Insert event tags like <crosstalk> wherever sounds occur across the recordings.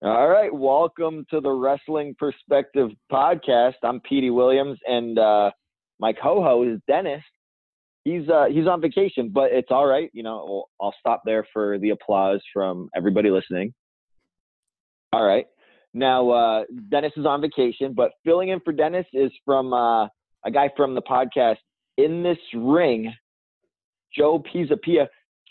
All right, welcome to the Wrestling Perspective podcast. I'm Petey Williams, and uh, my co-host is Dennis. He's uh, he's on vacation, but it's all right. You know, I'll stop there for the applause from everybody listening. All right, now uh, Dennis is on vacation, but filling in for Dennis is from uh, a guy from the podcast In This Ring, Joe Pisapia.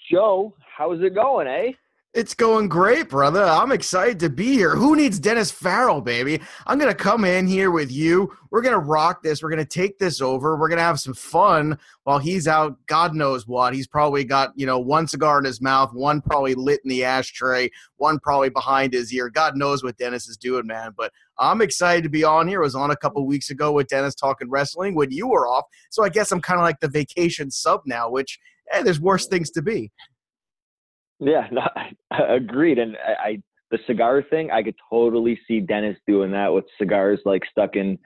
Joe, how's it going, eh? It's going great, brother. I'm excited to be here. Who needs Dennis Farrell, baby? I'm going to come in here with you. We're going to rock this. We're going to take this over. We're going to have some fun while he's out. God knows what. He's probably got, you know, one cigar in his mouth, one probably lit in the ashtray, one probably behind his ear. God knows what Dennis is doing, man. But I'm excited to be on here. I was on a couple weeks ago with Dennis talking wrestling when you were off. So I guess I'm kind of like the vacation sub now, which, eh, there's worse things to be. Yeah, no, agreed. And I, I, the cigar thing, I could totally see Dennis doing that with cigars like stuck in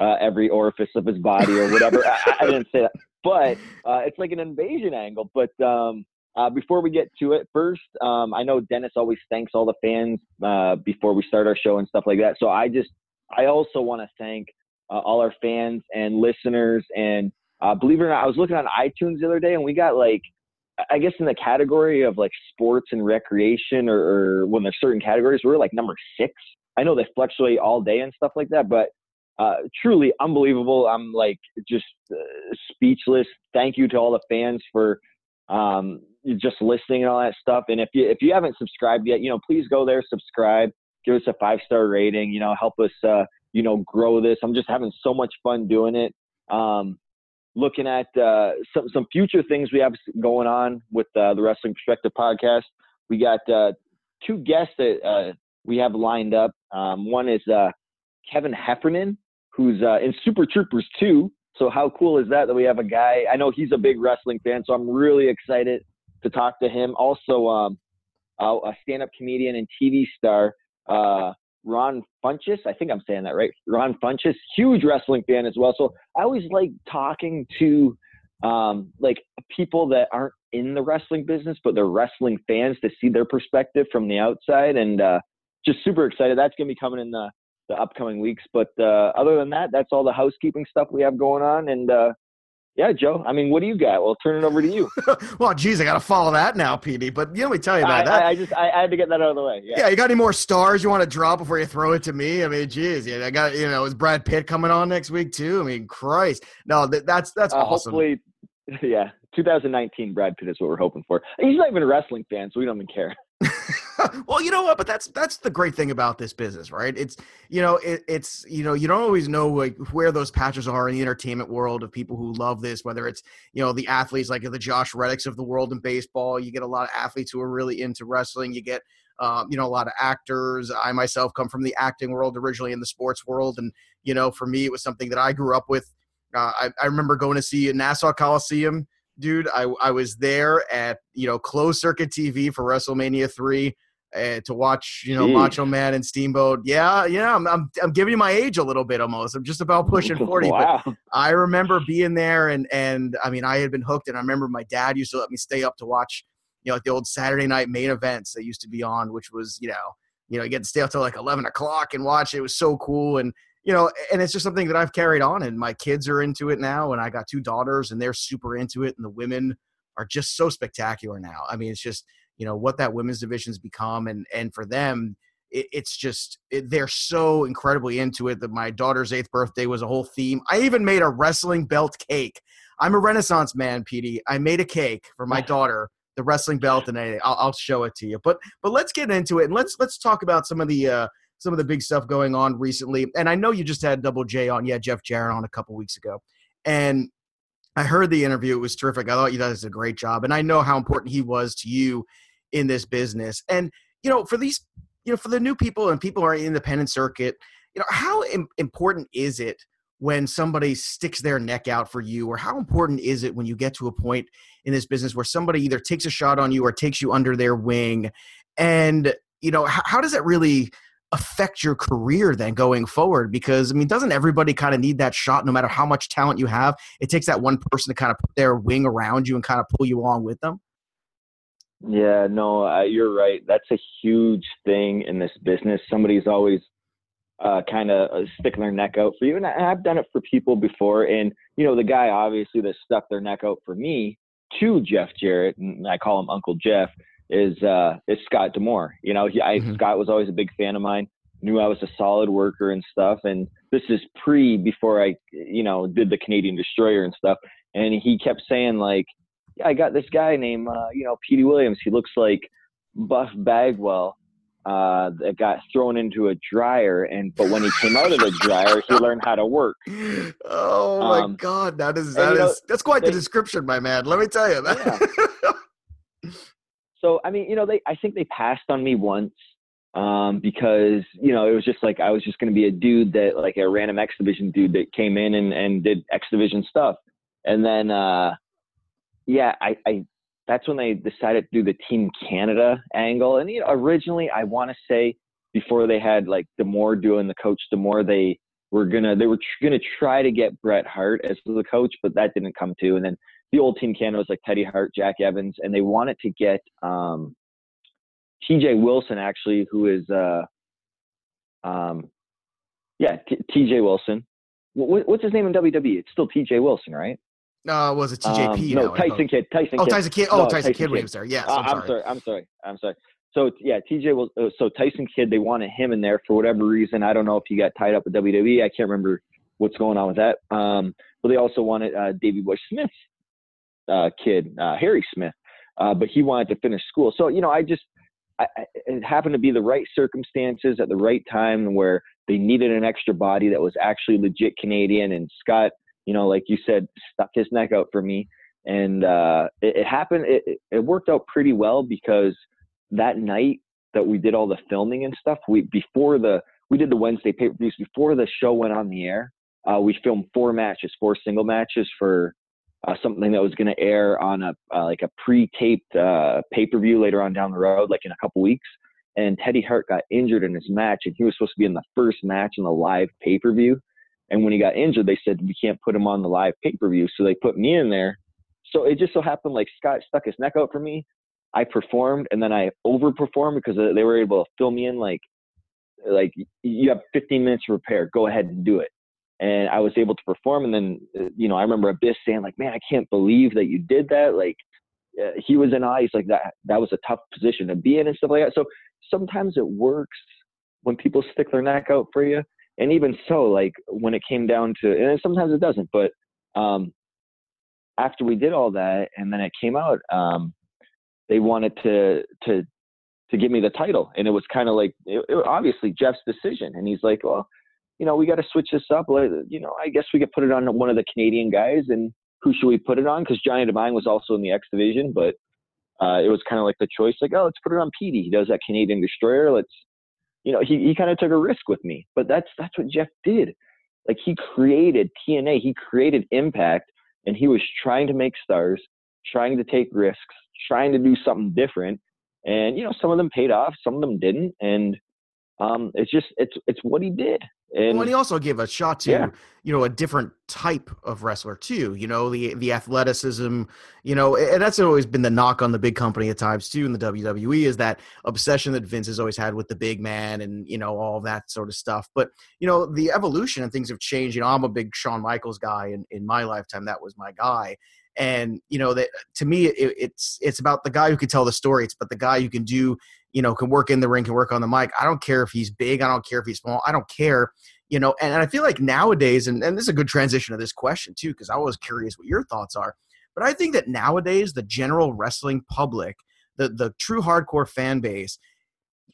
uh, every orifice of his body or whatever. I, I, didn't say that, but uh, it's like an invasion angle. But um, uh, before we get to it, first, um, I know Dennis always thanks all the fans uh, before we start our show and stuff like that. So I just, I also want to thank uh, all our fans and listeners. And uh, believe it or not, I was looking on iTunes the other day, and we got like I guess in the category of like sports and recreation or, or when there's certain categories, we're like number six. I know they fluctuate all day and stuff like that, but uh, truly unbelievable. I'm like just uh, speechless. Thank you to all the fans for um, just listening and all that stuff. And if you if you haven't subscribed yet, you know, please go there, subscribe, give us a five star rating. You know, help us uh, you know grow this. I'm just having so much fun doing it. Um, looking at uh, some some future things we have going on with uh, the Wrestling Perspective podcast. We got uh, two guests that uh, we have lined up. Um, one is uh, Kevin Heffernan, who's uh, in Super Troopers 2. So how cool is that that we have a guy? I know he's a big wrestling fan, so I'm really excited to talk to him. Also, um, a stand-up comedian and TV star, Ron Funches. I think I'm saying that right. Ron Funches, huge wrestling fan as well. So I always like talking to um, like people that aren't in the wrestling business, but they're wrestling fans to see their perspective from the outside. And uh, just super excited. That's going to be coming in the, the upcoming weeks. But uh, other than that, that's all the housekeeping stuff we have going on. And uh, yeah, Joe. I mean, what do you got? Well, turn it over to you. <laughs> well, geez, I got to follow that now, Petey. But you know, let me tell you about I, that. I, I just I, I, had to get that out of the way. Yeah. yeah. You got any more stars you want to drop before you throw it to me? I mean, geez, yeah, I got you know, is Brad Pitt coming on next week too? I mean, Christ, no, that, that's that's uh, awesome. Hopefully, <laughs> yeah, 2019 Brad Pitt is what we're hoping for. He's not even a wrestling fan, so we don't even care. <laughs> well, you know what? But that's that's the great thing about this business, right? It's you know it, it's you know you don't always know like where those patches are in the entertainment world of people who love this. Whether it's you know the athletes like the Josh Reddicks of the world in baseball, you get a lot of athletes who are really into wrestling. You get um, you know a lot of actors. I myself come from the acting world originally in the sports world, and you know for me it was something that I grew up with. Uh, I, I remember going to see a Nassau Coliseum dude. I I was there at you know closed circuit TV for WrestleMania three uh, to watch you know Jeez. Macho Man and Steamboat. Yeah, yeah. I'm, I'm I'm giving you my age a little bit almost. I'm just about pushing forty. wow. But I remember being there and and I mean I had been hooked and I remember my dad used to let me stay up to watch you know like the old Saturday night main events that used to be on, which was you know you know you get to stay up till like eleven o'clock and watch. It was so cool and you know, and it's just something that I've carried on, and my kids are into it now, and I got two daughters, and they're super into it, and the women are just so spectacular now. I mean, it's just you know what that women's division's become, and and for them, it, it's just it, they're so incredibly into it that my daughter's eighth birthday was a whole theme. I even made a wrestling belt cake. I'm a Renaissance man, Petey. I made a cake for my daughter, the wrestling belt, and I, I'll, I'll show it to you. But but let's get into it, and let's let's talk about some of the. Uh, some of the big stuff going on recently. And I know you just had Double J on, yeah, Jeff Jarrett on a couple weeks ago. And I heard the interview. It was terrific. I thought you guys did a great job. And I know how important he was to you in this business. And, you know, for these, you know, for the new people and people who are in the independent circuit, you know, how Im- important is it when somebody sticks their neck out for you? Or how important is it when you get to a point in this business where somebody either takes a shot on you or takes you under their wing? And, you know, how, how does that really affect your career then going forward? Because I mean, doesn't everybody kind of need that shot no matter how much talent you have? It takes that one person to kind of put their wing around you and kind of pull you along with them. Yeah, no, uh, you're right. That's a huge thing in this business. Somebody's always uh, kind of uh, sticking their neck out for you, and I, have done it for people before. And you know, the guy obviously that stuck their neck out for me to Jeff Jarrett, and I call him Uncle Jeff, is uh, is Scott D'Amore. You know, he, I, mm-hmm. Scott was always a big fan of mine. Knew I was a solid worker and stuff. And this is pre before I, you know, did the Canadian Destroyer and stuff. And he kept saying like, yeah, I got this guy named, uh, you know, Petey Williams. He looks like Buff Bagwell uh, that got thrown into a dryer, and but when he came out of the dryer, he learned how to work. <laughs> Oh my um, god, that is that is know, that's quite they, the description, my man. Let me tell you. Yeah. <laughs> so I mean, you know, they I think they passed on me once um, because you know it was just like I was just going to be a dude that like a random X Division dude that came in and and did X Division stuff, and then uh, yeah, I, I that's when they decided to do the Team Canada angle. And you know, originally I want to say before they had like D'Amore doing the coach D'Amore, they were gonna they were tr- gonna try to get Bret Hart as the coach, but that didn't come to. And then the old Team Canada like Teddy Hart, Jack Evans, and they wanted to get um, T.J. Wilson actually, who is uh, um, yeah, T.J. Wilson. what's his name in WWE? It's still T.J. Wilson, right? Uh, was it TJP? Um, no, Tyson Kidd. Tyson. Oh, Tyson Kidd. Oh, no, Tyson, Tyson Kidd Williams there. Yes. Uh, I'm, sorry. I'm sorry. I'm sorry. So yeah, TJ was uh, so Tyson Kidd. They wanted him in there for whatever reason. I don't know if he got tied up with WWE. I can't remember what's going on with that. Um, but they also wanted uh, Davey Boy Smith uh, kid, uh, Harry Smith, uh, but he wanted to finish school. So you know, I just I, it happened to be the right circumstances at the right time where they needed an extra body that was actually legit Canadian. And Scott you know, like you said, stuck his neck out for me. And uh, it, it happened. It, it worked out pretty well because that night that we did all the filming and stuff, we before the we did the Wednesday pay per views before the show went on the air. Uh, we filmed four matches, four single matches for uh, something that was going to air on a uh, like a pre-taped uh, pay-per-view later on down the road, like in a couple weeks. And Teddy Hart got injured in his match, and he was supposed to be in the first match in the live pay-per-view. And when he got injured, they said we can't put him on the live pay per view, so they put me in there. So it just so happened like Scott stuck his neck out for me. I performed, and then I overperformed because they were able to fill me in like like you have 15 minutes to prepare. Go ahead and do it. And I was able to perform. And then you know I remember Abyss saying like, "Man, I can't believe that you did that." Like uh, he was in eyes like that. That was a tough position to be in and stuff like that. So sometimes it works when people stick their neck out for you and even so, like when it came down to, and sometimes it doesn't, but um, after we did all that, and then it came out, um, they wanted to to to give me the title, and it was kind of like it, it, obviously Jeff's decision, and he's like, well, you know, we got to switch this up. You know, I guess we could put it on one of the Canadian guys, and who should we put it on? Because Johnny Devine was also in the X division, but uh, it was kind of like the choice, like, oh, let's put it on Petey. He does that Canadian Destroyer. Let's you know, he, he kind of took a risk with me, but that's, that's what Jeff did. Like he created TNA, he created impact and he was trying to make stars, trying to take risks, trying to do something different. And, you know, some of them paid off, some of them didn't. And, um, it's just, it's, it's what he did. And, well, and he also gave a shot to yeah. you know a different type of wrestler too. You know the the athleticism. You know, and that's always been the knock on the big company at times too in the WWE is that obsession that Vince has always had with the big man and you know all that sort of stuff. But you know the evolution and things have changed. You know, I'm a big Shawn Michaels guy, and in my lifetime that was my guy and you know that to me it, it's it's about the guy who can tell the story it's about the guy who can do you know, can work in the ring, can work on the mic. I don't care if he's big. I don't care if he's small. I don't care. You know, and, and I feel like nowadays, and, and this is a good transition to this question too, because I was curious what your thoughts are. But I think that nowadays the general wrestling public, the the true hardcore fan base,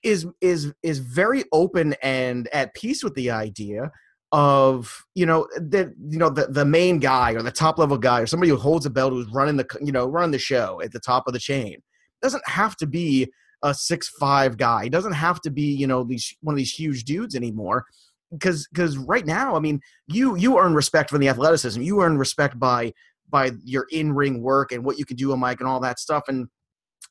is is is very open and at peace with the idea of you know that you know the, the main guy or the top level guy or somebody who holds a belt who's running the you know running the show at the top of the chain doesn't have to be a six five guy. He doesn't have to be you know these one of these huge dudes anymore. Because because right now, I mean, you you earn respect from the athleticism. You earn respect by by your in ring work and what you can do on mic and all that stuff. And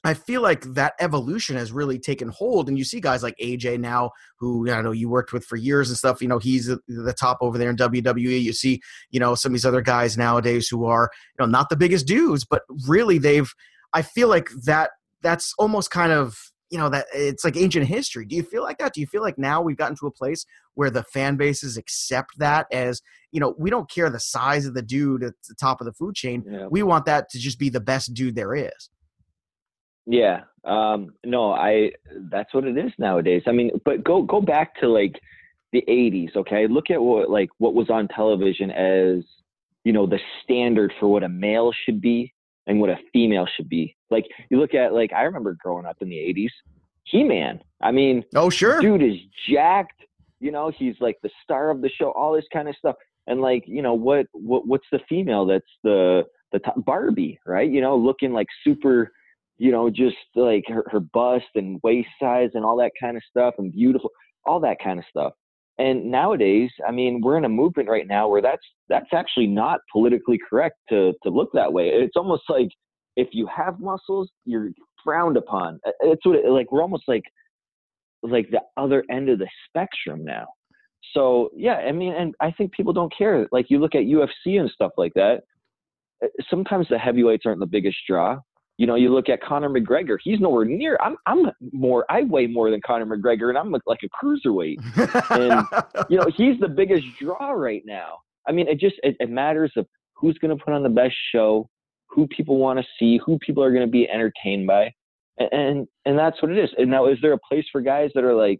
I feel like that evolution has really taken hold, and you see guys like AJ now, who I know you worked with for years and stuff. You know, he's the top over there in WWE. You see, you know, some of these other guys nowadays who are, you know, not the biggest dudes, but really they've. I feel like that that's almost kind of you know that it's like ancient history. Do you feel like that? Do you feel like now we've gotten to a place where the fan bases accept that as you know we don't care the size of the dude at the top of the food chain. Yeah. We want that to just be the best dude there is. Yeah. Um, no, I that's what it is nowadays. I mean, but go go back to like the 80s, okay? Look at what like what was on television as, you know, the standard for what a male should be and what a female should be. Like you look at like I remember growing up in the 80s, He-Man. I mean, Oh sure. dude is jacked, you know, he's like the star of the show, all this kind of stuff. And like, you know, what what what's the female that's the the top Barbie, right? You know, looking like super you know, just like her, her bust and waist size and all that kind of stuff and beautiful, all that kind of stuff. And nowadays, I mean, we're in a movement right now where that's that's actually not politically correct to to look that way. It's almost like if you have muscles, you're frowned upon. It's what it, like we're almost like like the other end of the spectrum now. So yeah, I mean, and I think people don't care. Like you look at UFC and stuff like that. uh, Sometimes the heavyweights aren't the biggest draw. You know, you look at Conor McGregor. He's nowhere near. I'm I'm more. I weigh more than Conor McGregor, and I'm like a cruiserweight. <laughs> And you know, he's the biggest draw right now. I mean, it just it, it matters of who's going to put on the best show, who people want to see, who people are going to be entertained by, and, and and that's what it is. And now, is there a place for guys that are like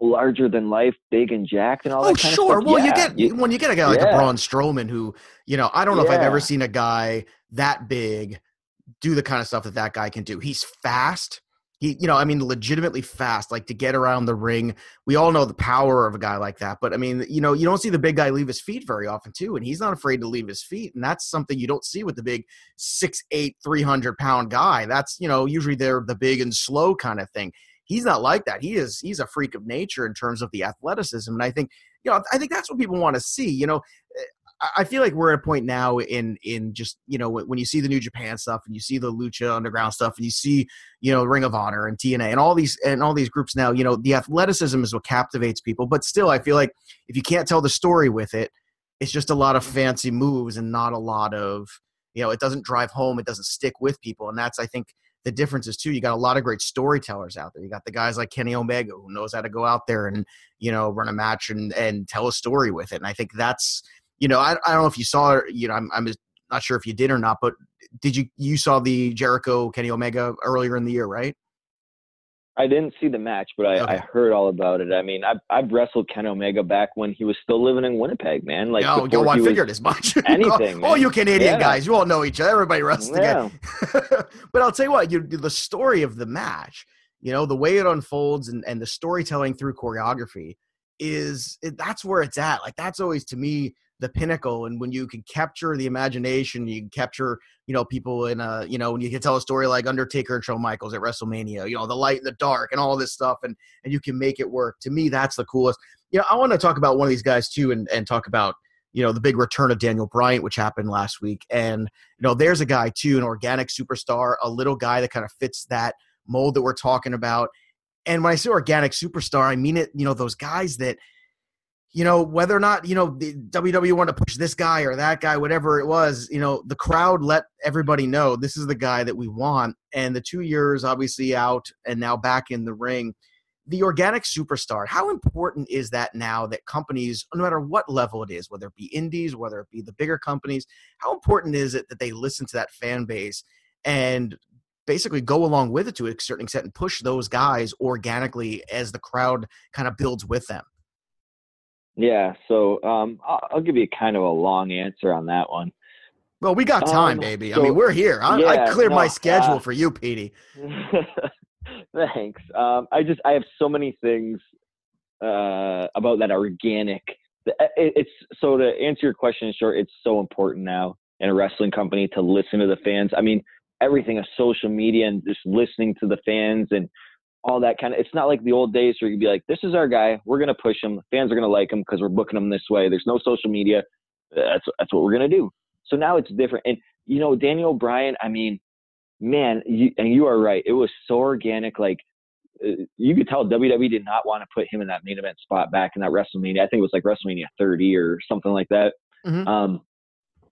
larger than life, big and jacked, and all Oh that kind sure. of stuff? Well, you Yeah, get when you get a guy like a yeah. Braun Strowman, who you know, I don't know if I've ever seen a guy that big do the kind of stuff that that guy can do. He's fast. He, you know, I mean, legitimately fast. Like to get around the ring. We all know the power of a guy like that, but I mean, you know, you don't see the big guy leave his feet very often too, and he's not afraid to leave his feet, and that's something you don't see with the big six eight, three hundred pound guy. That's you know, usually they're the big and slow kind of thing. He's not like that. He is he's a freak of nature in terms of the athleticism, and I think you know, I think that's what people want to see. You know, I- feel like we're at a point now in in just you know when when you see the New Japan stuff and you see the Lucha Underground stuff and you see you know Ring of Honor and TNA and all these and all these groups now. You know, the athleticism is what captivates people, but still, I feel like if you can't tell the story with it, it's just a lot of fancy moves and not a lot of you know. It doesn't drive home. It doesn't stick with people, and that's I think the difference is too. You got a lot of great storytellers out there. You got the guys like Kenny Omega who knows how to go out there and you know run a match and and tell a story with it. And I think that's you know I, I don't know if you saw it, you know I'm I'm not sure if you did or not, but did you you saw the Jericho Kenny Omega earlier in the year, right? I didn't see the match, but I, Okay. I heard all about it. I mean, I've I've wrestled Ken Omega back when he was still living in Winnipeg, man. Like oh, yo, I figured as much. <laughs> anything, oh, you Canadian Yeah. guys, you all know each other. Everybody wrestles together. <laughs> But I'll tell you what, you the story of the match, you know, the way it unfolds and, and the storytelling through choreography is it, that's where it's at. Like that's always to me the pinnacle. And when you can capture the imagination, you can capture, you know, people in a, you know, when you can tell a story like Undertaker and Shawn Michaels at WrestleMania, you know, the light and the dark and all this stuff, and and you can make it work. To me, that's the coolest. You know, I want to talk about one of these guys too, and and talk about you know the big return of Daniel Bryan, which happened last week, and you know, there's a guy too, an organic superstar, a little guy that kind of fits that mold that we're talking about. And when I say organic superstar, I mean it, you know, those guys that, you know, whether or not, you know, the WWE wanted to push this guy or that guy, whatever it was, you know, the crowd let everybody know this is the guy that we want. And the two years obviously out and now back in the ring, the organic superstar, how important is that now that companies, no matter what level it is, whether it be indies, whether it be the bigger companies, how important is it that they listen to that fan base and basically go along with it to a certain extent and push those guys organically as the crowd kind of builds with them? Yeah. So um, I'll, I'll give you kind of a long answer on that one. Well, we got time, Um, baby. I mean, we're here. I, I yeah, cleared my schedule uh, for you, Petey. <laughs> Thanks. Um, I just I have so many things uh, about that organic. it- It's so to answer your question in short, it's so important now in a wrestling company to listen to the fans. I mean, everything of social media and just listening to the fans and all that kind of. It's not like the old days where you'd be like, "This is our guy. We're gonna push him. Fans are gonna like him because we're booking him this way." There's no social media. That's that's what we're gonna do. So now it's different. And you know, Daniel Bryan. I mean, man, you, and you are right. It was so organic. Like uh, you could tell WWE did not want to put him in that main event spot back in that WrestleMania. I think it was like WrestleMania 30 or something like that. Mhm. Um,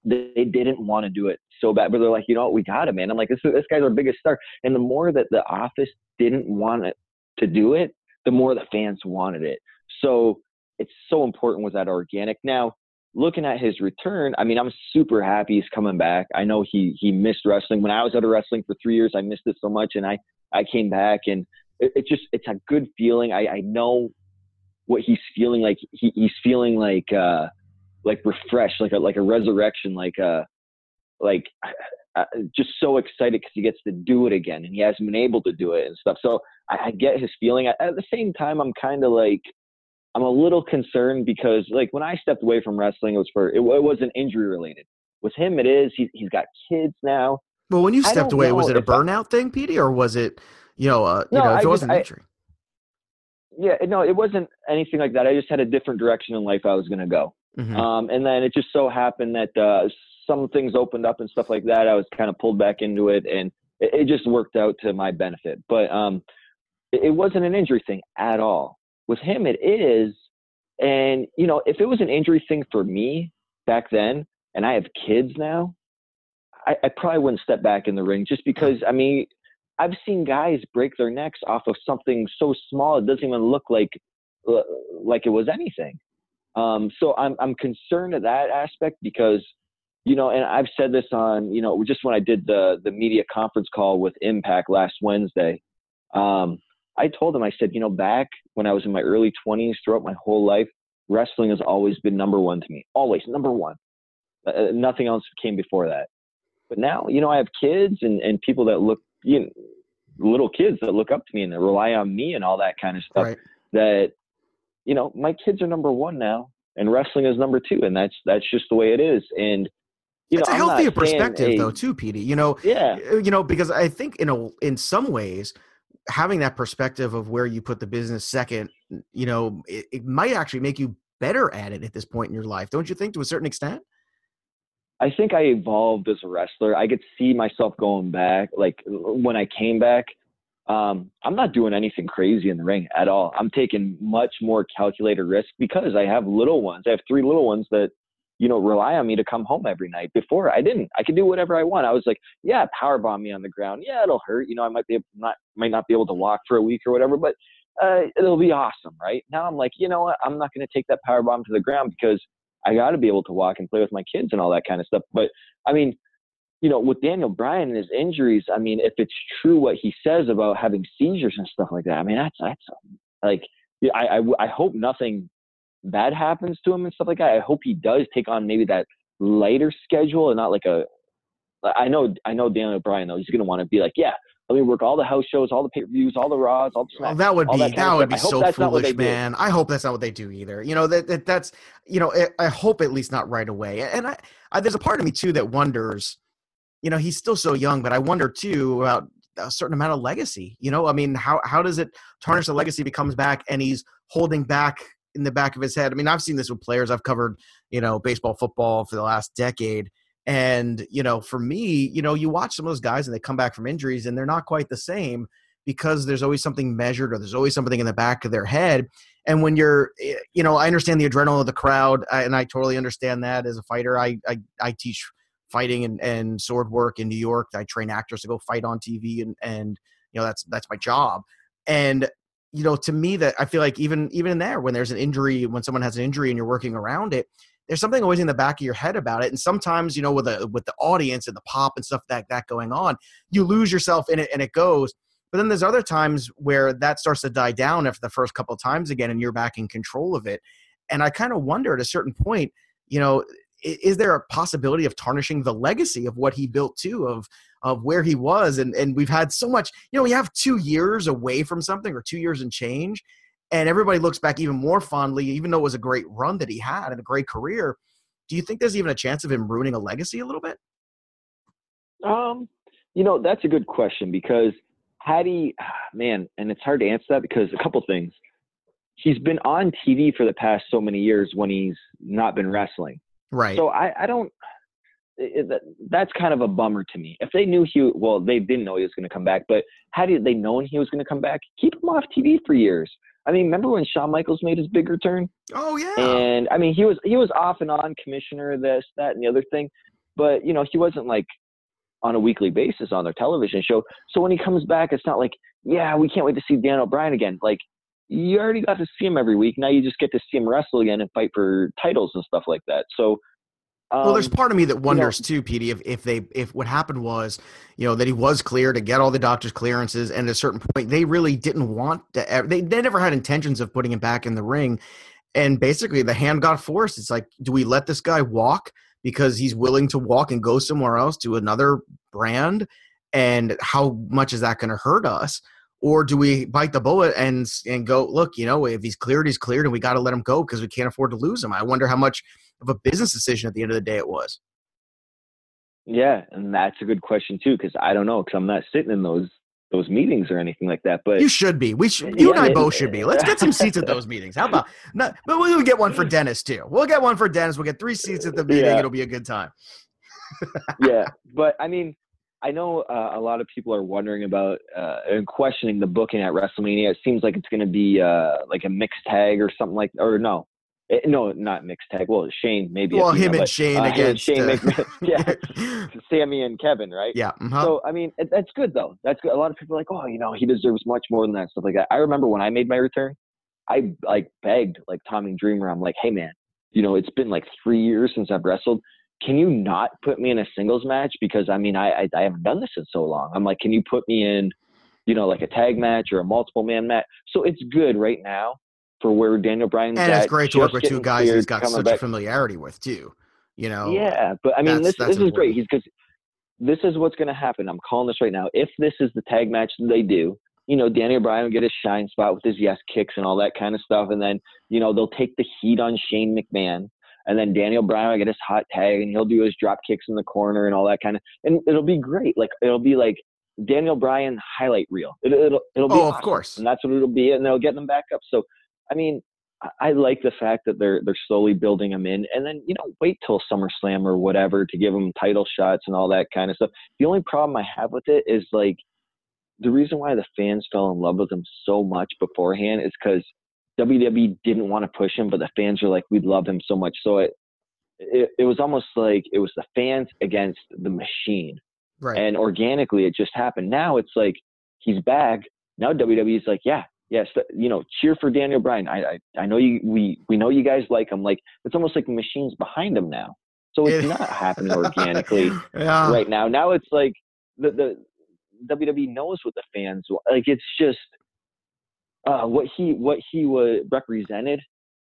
they, they didn't want to do it. So bad, but they're like, you know what, we got him, man. I'm like, this this guy's our biggest star. And the more that the office didn't want it to do it, the more the fans wanted it. So it's so important with that organic. Now, looking at his return, I mean, I'm super happy he's coming back. I know he he missed wrestling when I was out of wrestling for three years. I missed it so much, and I I came back, and it, it just it's a good feeling. I I know what he's feeling like. He, he's feeling like uh like refreshed, like a like a resurrection, like uh like <laughs> uh, just so excited because he gets to do it again, and he hasn't been able to do it and stuff. So I, I get his feeling. At, at the same time, I'm kind of like I'm a little concerned because like when I stepped away from wrestling, it was for it, it wasn't injury related. With him, it is. He, he's got kids now. Well, when you stepped away, was it a burnout I, thing, Petey, or was it you know uh, no, you know it wasn't just, injury? yeah, no, it wasn't anything like that. I just had a different direction in life I was going to go. Mm-hmm. Um, and then it just so happened that uh, some things opened up and stuff like that. I was kind of pulled back into it, and it, it just worked out to my benefit. But um, it, it wasn't an injury thing at all. With him, it is. And, you know, if it was an injury thing for me back then, and I have kids now, I, I probably wouldn't step back in the ring just because, I mean, I've seen guys break their necks off of something so small it doesn't even look like uh, like it was anything. Um, so I'm I'm concerned at that aspect because you know, and I've said this on you know just when I did the the media conference call with Impact last Wednesday. Um, I told them I said, you know, back when I was in my early 20s, throughout my whole life, wrestling has always been number one to me. Always number one. Uh, uh, nothing else came before that. But now, you know, I have kids and, and people that look, you know, little kids that look up to me and that rely on me and all that kind of stuff. Right. That, you know, my kids are number one now and wrestling is number two. And that's, that's just the way it is. And, you it's know, a healthier perspective a, though too, Petey. You know, yeah, uh, you know, because I think in a in some ways having that perspective of where you put the business second, you know, it, it, might actually make you better at it at this point in your life, don't you think, to a certain extent? I think I evolved as a wrestler. I could see myself going back, like when I came back. Um, I'm not doing anything crazy in the ring at all. I'm taking much more calculated risk because I have little ones. I have three little ones that you know, rely on me to come home every night. Before I didn't. I could do whatever I want. I was like, yeah, power bomb me on the ground. Yeah, it'll hurt. You know, I might be able, not might not be able to walk for a week or whatever, but uh, it'll be awesome, right? Now I'm like, you know what? I'm not going to take that power bomb to the ground because I got to be able to walk and play with my kids and all that kind of stuff. But I mean, you know, with Daniel Bryan and his injuries, I mean, if it's true what he says about having seizures and stuff like that, I mean, that's that's like, I I, I hope nothing bad happens to him and stuff like that. I hope he does take on maybe that lighter schedule and not like a. I know, I know Daniel Bryan though. He's gonna want to be like, yeah, let me work all the house shows, all the pay per views, all the Raws, all the. Oh, that would be that, that would be so foolish, man. I hope that's not what they do either. You know that, that that's you know I hope at least not right away. And I, I there's a part of me too that wonders. You know, he's still so young, but I wonder too about a certain amount of legacy. You know, I mean, how how does it tarnish the legacy if he comes back and he's holding back in the back of his head. I mean, I've seen this with players. I've covered, you know, baseball, football for the last decade. And, you know, for me, you know, you watch some of those guys and they come back from injuries and they're not quite the same because there's always something measured or there's always something in the back of their head. And when you're, eh, you know, I understand the adrenaline of the crowd and I totally understand that as a fighter. I, I, I teach fighting and, and sword work in New York. I train actors to go fight on TV and, and, you know, that's, that's my job. And you know, to me that I feel like even even in there, when there's an injury, when someone has an injury and you're working around it, there's something always in the back of your head about it. And sometimes, you know, with the with the audience and the pop and stuff that that going on, you lose yourself in it and it goes. But then there's other times where that starts to die down after the first couple of times again, and you're back in control of it. And I kind of wonder at a certain point, you know, is there a possibility of tarnishing the legacy of what he built too of of where he was? And and we've had so much you know we have two years away from something or two years and change and everybody looks back even more fondly even though it was a great run that he had and a great career. Do you think there's even a chance of him ruining a legacy a little bit? Um you know that's a good question because had he <sighs> man and it's hard to answer that because a couple things. He's been on tv for the past so many years when he's not been wrestling right so i i don't it, that's kind of a bummer to me. If they knew he, well, they didn't know he was going to come back, but had they known he was going to come back, keep him off TV for years. I mean, remember when Shawn Michaels made his big return? Oh yeah. And I mean, he was he was off and on commissioner, this, that, and the other thing, but you know, he wasn't like on a weekly basis on their television show. So when he comes back, it's not like, yeah, we can't wait to see Daniel Bryan again. Like you already got to see him every week. Now you just get to see him wrestle again and fight for titles and stuff like that. So well, there's um, part of me that wonders you know, too, Petey, if, if they if what happened was, you know, that he was clear to get all the doctor's clearances, and at a certain point, they really didn't want to. They they never had intentions of putting him back in the ring, and basically the hand got forced. It's like, do we let this guy walk because he's willing to walk and go somewhere else to another brand, and how much is that going to hurt us? Or do we bite the bullet and and go, look, you know, if he's cleared, he's cleared, and we got to let him go because we can't afford to lose him. I wonder how much of a business decision at the end of the day it was. Yeah, and that's a good question too because I don't know because I'm not sitting in those those meetings or anything like that. But you should be. We should. You yeah, and I both should be. Let's get some seats at those meetings. How about? <laughs> Not, but we'll get one for Dennis too. We'll get one for Dennis. We'll get three seats at the meeting. Yeah. It'll be a good time. yeah, <laughs> but I mean, I know uh, a lot of people are wondering about uh, and questioning the booking at WrestleMania. It seems like it's going to be uh, like a mixed tag or something like, or no, it, eh, no, not mixed tag. Well, Shane maybe. Well, him know, and but, Shane uh, against Shane uh, McMahon. <laughs> yeah, <laughs> Sami and Kevin, right? Yeah. Uh-huh. So I mean, it, that's good though. That's good. A lot of people are like, oh, you know, he deserves much more than that stuff like that. I remember when I made my return, I like begged like Tommy Dreamer. I'm like, hey man, you know, it's been like three years since I've wrestled. Can you not put me in a singles match? Because I mean, I, I, I haven't done this in so long. I'm like, can you put me in, you know, like a tag match or a multiple man match? So it's good right now for where Daniel Bryan's and at. it's great to work with two guys he's got such back. a familiarity with too. You know. Yeah, but I mean, this this important. is great. He's because this is what's going to happen. I'm calling this right now. If this is the tag match that they do, you know, Daniel Bryan will get his shine spot with his yes kicks and all that kind of stuff, and then you know they'll take the heat on Shane McMahon. And then Daniel Bryan will get his hot tag and he'll do his drop kicks in the corner and all that kind of, and it'll be great. Like it'll be like Daniel Bryan highlight reel. It, will it'll be oh, awesome. of course, and that's what it'll be, and they'll get them back up. So I mean, I like the fact that they're they're slowly building them in, and then you know wait till SummerSlam or whatever to give them title shots and all that kind of stuff. The only problem I have with it is like the reason why the fans fell in love with them so much beforehand is because WWE didn't want to push him, but the fans were like, "We'd love him so much." So it, it it was almost like it was the fans against the machine, right? And organically, it just happened. Now it's like he's back. Now WWE's like, yeah, yes, you know, cheer for Daniel Bryan. I, I, I know you, we, we know you guys like him. Like it's almost like the machine's behind him now. So it's not happening <laughs> organically yeah. right now. Now it's like the, the WWE knows what the fans want. like. It's just uh, what he, what he was represented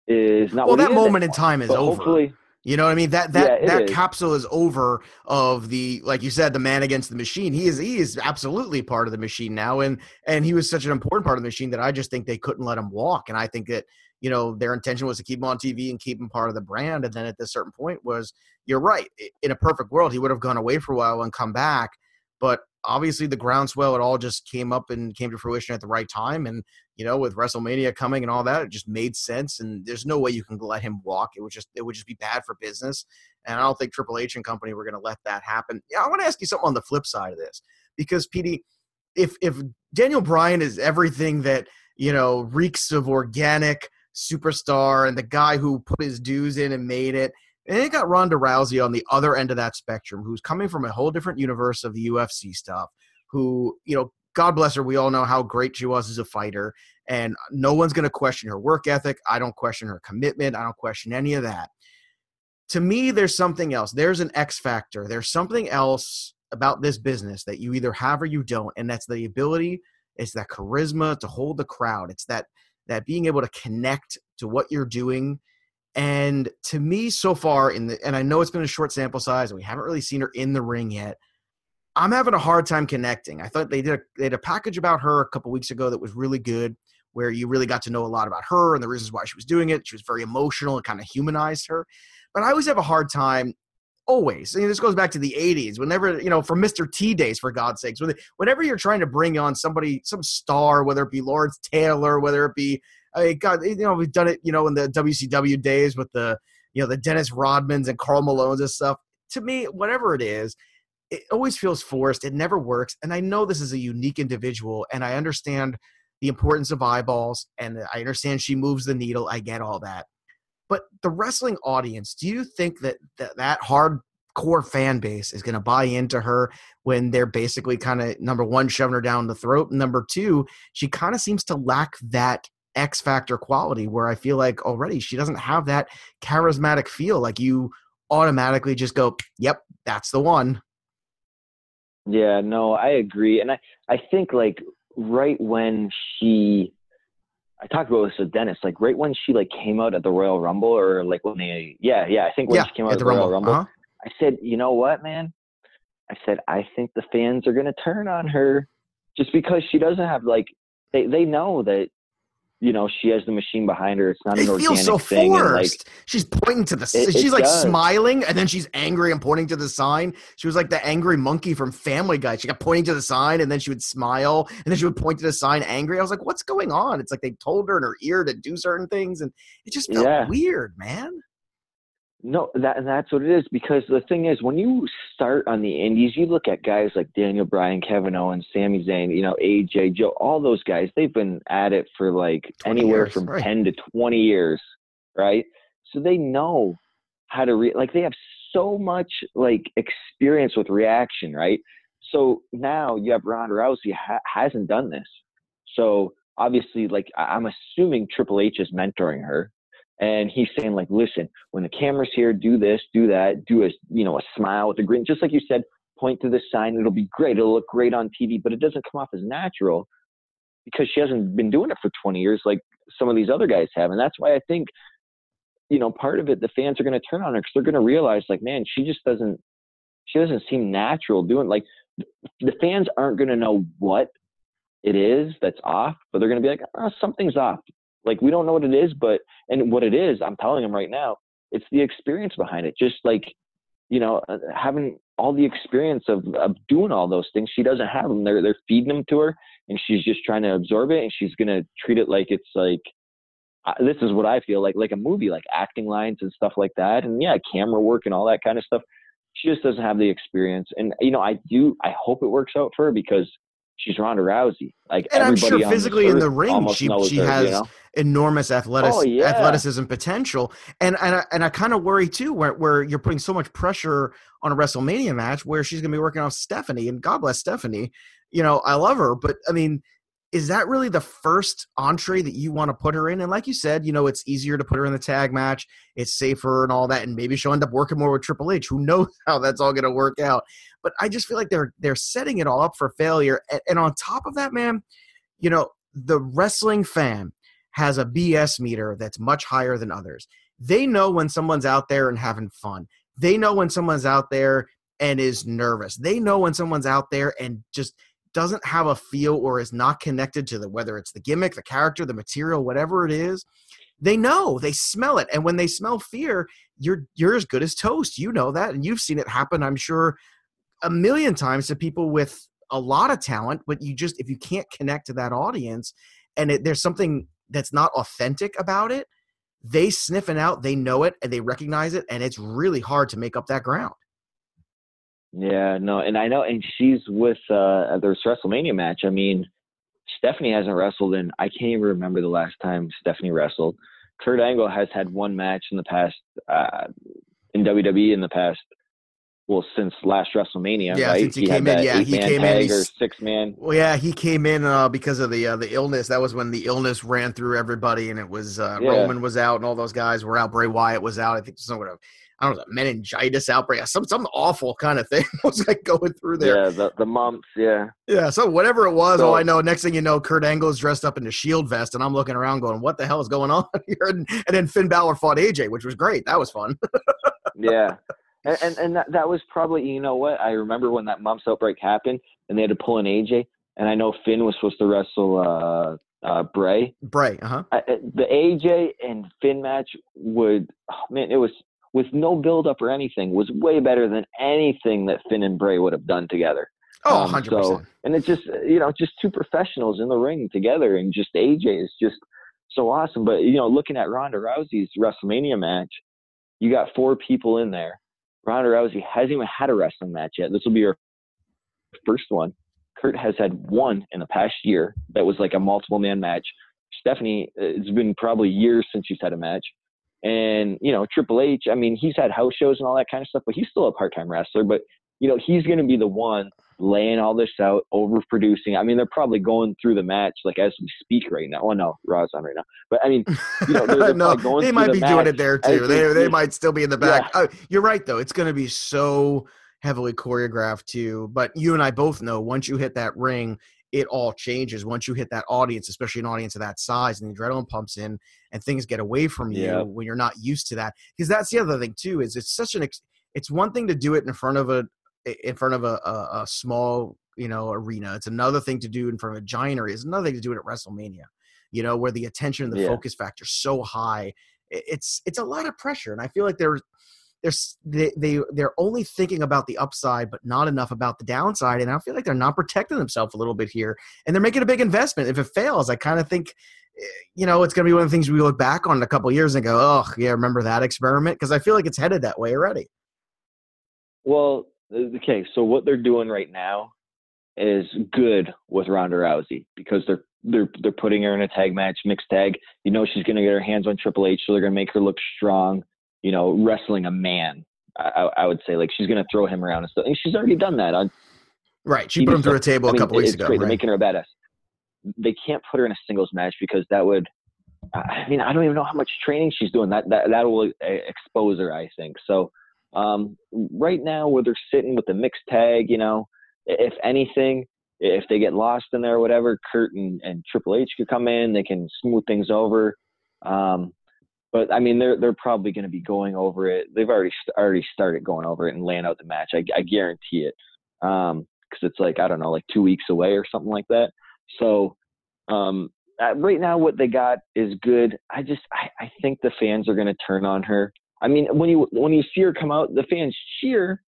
is not. Well, that moment in time is over. Hopefully, you know what I mean? That that yeah, that is. capsule is over of the like you said, the man against the machine. He is he is absolutely part of the machine now, and and he was such an important part of the machine that I just think they couldn't let him walk. And I think that you know their intention was to keep him on TV and keep him part of the brand. And then at this certain point was you're right. In a perfect world, he would have gone away for a while and come back. But obviously the groundswell it all just came up and came to fruition at the right time and you know with wrestlemania coming and all that it just made sense and there's no way you can let him walk. It would just it would just be bad for business and i don't think triple h and company were going to let that happen. Yeah i want to ask you something on the flip side of this because Petey if if daniel bryan is everything that you know reeks of organic superstar and the guy who put his dues in and made it and they got Ronda Rousey on the other end of that spectrum, who's coming from a whole different universe of the UFC stuff. Who, you know, God bless her, we all know how great she was as a fighter, and no one's going to question her work ethic. I don't question her commitment. I don't question any of that. To me, there's something else. There's an X factor. There's something else about this business that you either have or you don't, and that's the ability. It's that charisma to hold the crowd. It's that that being able to connect to what you're doing and to me, so far in the and I know it's been a short sample size, and we haven't really seen her in the ring yet. I'm having a hard time connecting. I thought they did a, they did a package about her a couple weeks ago that was really good, where you really got to know a lot about her and the reasons why she was doing it. She was very emotional and kind of humanized her. But I always have a hard time always. I this goes back to the 80s. Whenever, you know, from Mr. T days, for God's sakes, whenever you're trying to bring on somebody, some star, whether it be Lawrence Taylor, whether it be I mean, God, you know, we've done it, you know, in the WCW days with the, you know, the Dennis Rodmans and Carl Malones and stuff. To me, whatever it is, it always feels forced. It never works. And I know this is a unique individual, and I understand the importance of eyeballs, and I understand she moves the needle. I get all that. But the wrestling audience, do you think that that, that hard core fan base is going to buy into her when they're basically kind of number one shoving her down the throat and number two she kind of seems to lack that x factor quality where i feel like already she doesn't have that charismatic feel like you automatically just go yep that's the one yeah no i agree and i i think like right when she I talked about this with Dennis, like right when she like came out at the Royal Rumble or like when they yeah, yeah, I think when yeah, she came out at the Royal Rumble, Uh-huh. I said, you know what, man? I said, I think the fans are gonna turn on her just because she doesn't have like they they know that you know she has the machine behind her. It's not It an feels organic so thing. And like forced. she's pointing to the. It- she's it like does. smiling, and then she's angry and pointing to the sign. She was like the angry monkey from Family Guy. She got pointing to the sign, and then she would smile, and then she would point to the sign angry. I was like, "What's going on?" It's like they told her in her ear to do certain things, and it just felt Yeah. weird, man. No, that that's what it is. Because the thing is, when you start on the indies, you look at guys like Daniel Bryan, Kevin Owens, Sami Zayn, you know, AJ, Joe, all those guys. They've been at it for like anywhere years, from right. ten to twenty years, right? So they know how to re- like they have so much like experience with reaction, right? So now you have Ronda Rousey ha- hasn't done this, so obviously, like I'm assuming Triple H is mentoring her, and he's saying like, listen, when the camera's here, do this, do that, do a you know a smile with a grin, just like you said, point to the sign. It'll be great. It'll look great on TV, but it doesn't come off as natural because she hasn't been doing it for 20 years like some of these other guys have, and that's why I think you know part of it the fans are going to turn on her because they're going to realize like, man, she just doesn't she doesn't seem natural doing like the fans aren't going to know what it is that's off, but they're going to be like, oh, something's off. Like we don't know what it is, but and what it is, I'm telling them right now, it's the experience behind it. Just like you know, uh, having all the experience of, of doing all those things, she doesn't have them. They're they're feeding them to her, and she's just trying to absorb it, and she's gonna treat it like it's like this is what I feel like, like a movie, like acting lines and stuff like that, and yeah, camera work and all that kind of stuff. She just doesn't have the experience, and you know, I do. I hope it works out for her because she's Ronda Rousey. Like And I'm sure physically in the ring, she- she her, has You know? Enormous athletic Oh, yeah. athleticism potential, and and I, and I kind of worry too, where where you're putting so much pressure on a WrestleMania match where she's going to be working off Stephanie, and God bless Stephanie. You know, I love her, but I mean, is that really the first entree that you want to put her in? And like you said, you know, it's easier to put her in the tag match. It's safer and all that, and maybe she'll end up working more with Triple H. Who <laughs> knows how that's all going to work out? But I just feel like they're they're setting it all up for failure. And, and on top of that, man, you know, the wrestling fan has a BS meter that's much higher than others. They know when someone's out there and having fun. They know when someone's out there and is nervous. They know when someone's out there and just doesn't have a feel or is not connected to the whether it's the gimmick, the character, the material, whatever it is. They know, they smell it. And when they smell fear, you're you're as good as toast. You know that and you've seen it happen, I'm sure, a million times to people with a lot of talent, but you just if you can't connect to that audience and it, there's something that's not authentic about it, they sniff it out, they know it, and they recognize it, and it's really hard to make up that ground. Yeah, no, and I know, and she's with uh there's WrestleMania match. I mean, Stephanie hasn't wrestled and I can't even remember the last time Stephanie wrestled. Kurt Angle has had one match in the past uh in WWE in the past well since last WrestleMania, Yeah, right? since he had came in, yeah, he came in, he's- six man. Well, yeah, he came in uh, because of the uh, the illness. That was when the illness ran through everybody, and it was uh, Yeah. Roman was out, and all those guys were out. Bray Wyatt was out. I think some sort of I don't know meningitis outbreak, some some awful kind of thing <laughs> was like going through there. Yeah, the the mumps, yeah. Yeah, so whatever it was, So- all I know, next thing you know, Kurt Angle's dressed up in a shield vest, and I'm looking around going, "What the hell is going on <laughs> here?" And, and then Finn Balor fought AJ, which was great. That was fun. <laughs> yeah. And, and and that that was probably you know what I remember when that mumps outbreak happened and they had to pull an AJ and I know Finn was supposed to wrestle uh uh Bray Bray, uh huh. I, I- the AJ and Finn match would oh, man it was with no build up or anything was way better than anything that Finn and Bray would have done together Oh, Um, 100 so- percent. and it's just you know just two professionals in the ring together and just AJ is just so awesome but you know looking at Ronda Rousey's WrestleMania match you got four people in there Ronda Rousey hasn't even had a wrestling match yet this will be her first one Kurt has had one in the past year that was like a multiple man match Stephanie uh, it's been probably years since she's had a match And you know, Triple H. I mean, he's had house shows and all that kind of stuff, but he's still a part-time wrestler. But you know, he's going to be the one laying all this out, overproducing. I mean, they're probably going through the match like as we speak right now. Well, no, Raw's on right now, but I mean, you know, they're, <laughs> they're no, they might be doing it there too. They they might still be in the back. Yeah. Oh, you're right though. It's going to be so heavily choreographed too. But you and I both know once you hit that ring, it all changes. Once you hit that audience, especially an audience of that size, and the adrenaline pumps in, and things get away from you yeah. when you're not used to that. Because that's the other thing too. Is it's such an ex- it's one thing to do it in front of a in front of a, a, a small you know arena. It's another thing to do in front of a giant arena. It's another thing to do it at WrestleMania. You know where the attention and the yeah. focus factor is so high. It's it's a lot of pressure, and I feel like there's they're they, they they're only thinking about the upside but not enough about the downside and i feel like they're not protecting themselves a little bit here and they're making a big investment if it fails i kind of think eh, you know it's going to be one of the things we look back on a couple years and go oh yeah remember that experiment because i feel like it's headed that way already well okay so what they're doing right now is good with Ronda Rousey because they're they're they're putting her in a tag match, mixed tag. You know she's going to get her hands on Triple H, so they're going to make her look strong you know, wrestling a man. I, I would say like she's going to throw him around and stuff. And she's already done that on. Right, she put him through a table I mean, a couple weeks ago. Great. Right? They're making her a badass. They can't put her in a singles match because that would. I mean, I don't even know how much training she's doing. That that that will uh, expose her. I think so. Um, right now, where they're sitting with the mixed tag, you know, if anything, if they get lost in there or whatever, Kurt and, and Triple H could come in. They can smooth things over. Um, but I mean, they're they're probably going to be going over it. They've already already started going over it and laying out the match. I, I guarantee it, because um, it's like I don't know, like two weeks away or something like that. So um, right now, what they got is good. I just I, I think the fans are going to turn on her. I mean, when you when you see her come out, the fans cheer,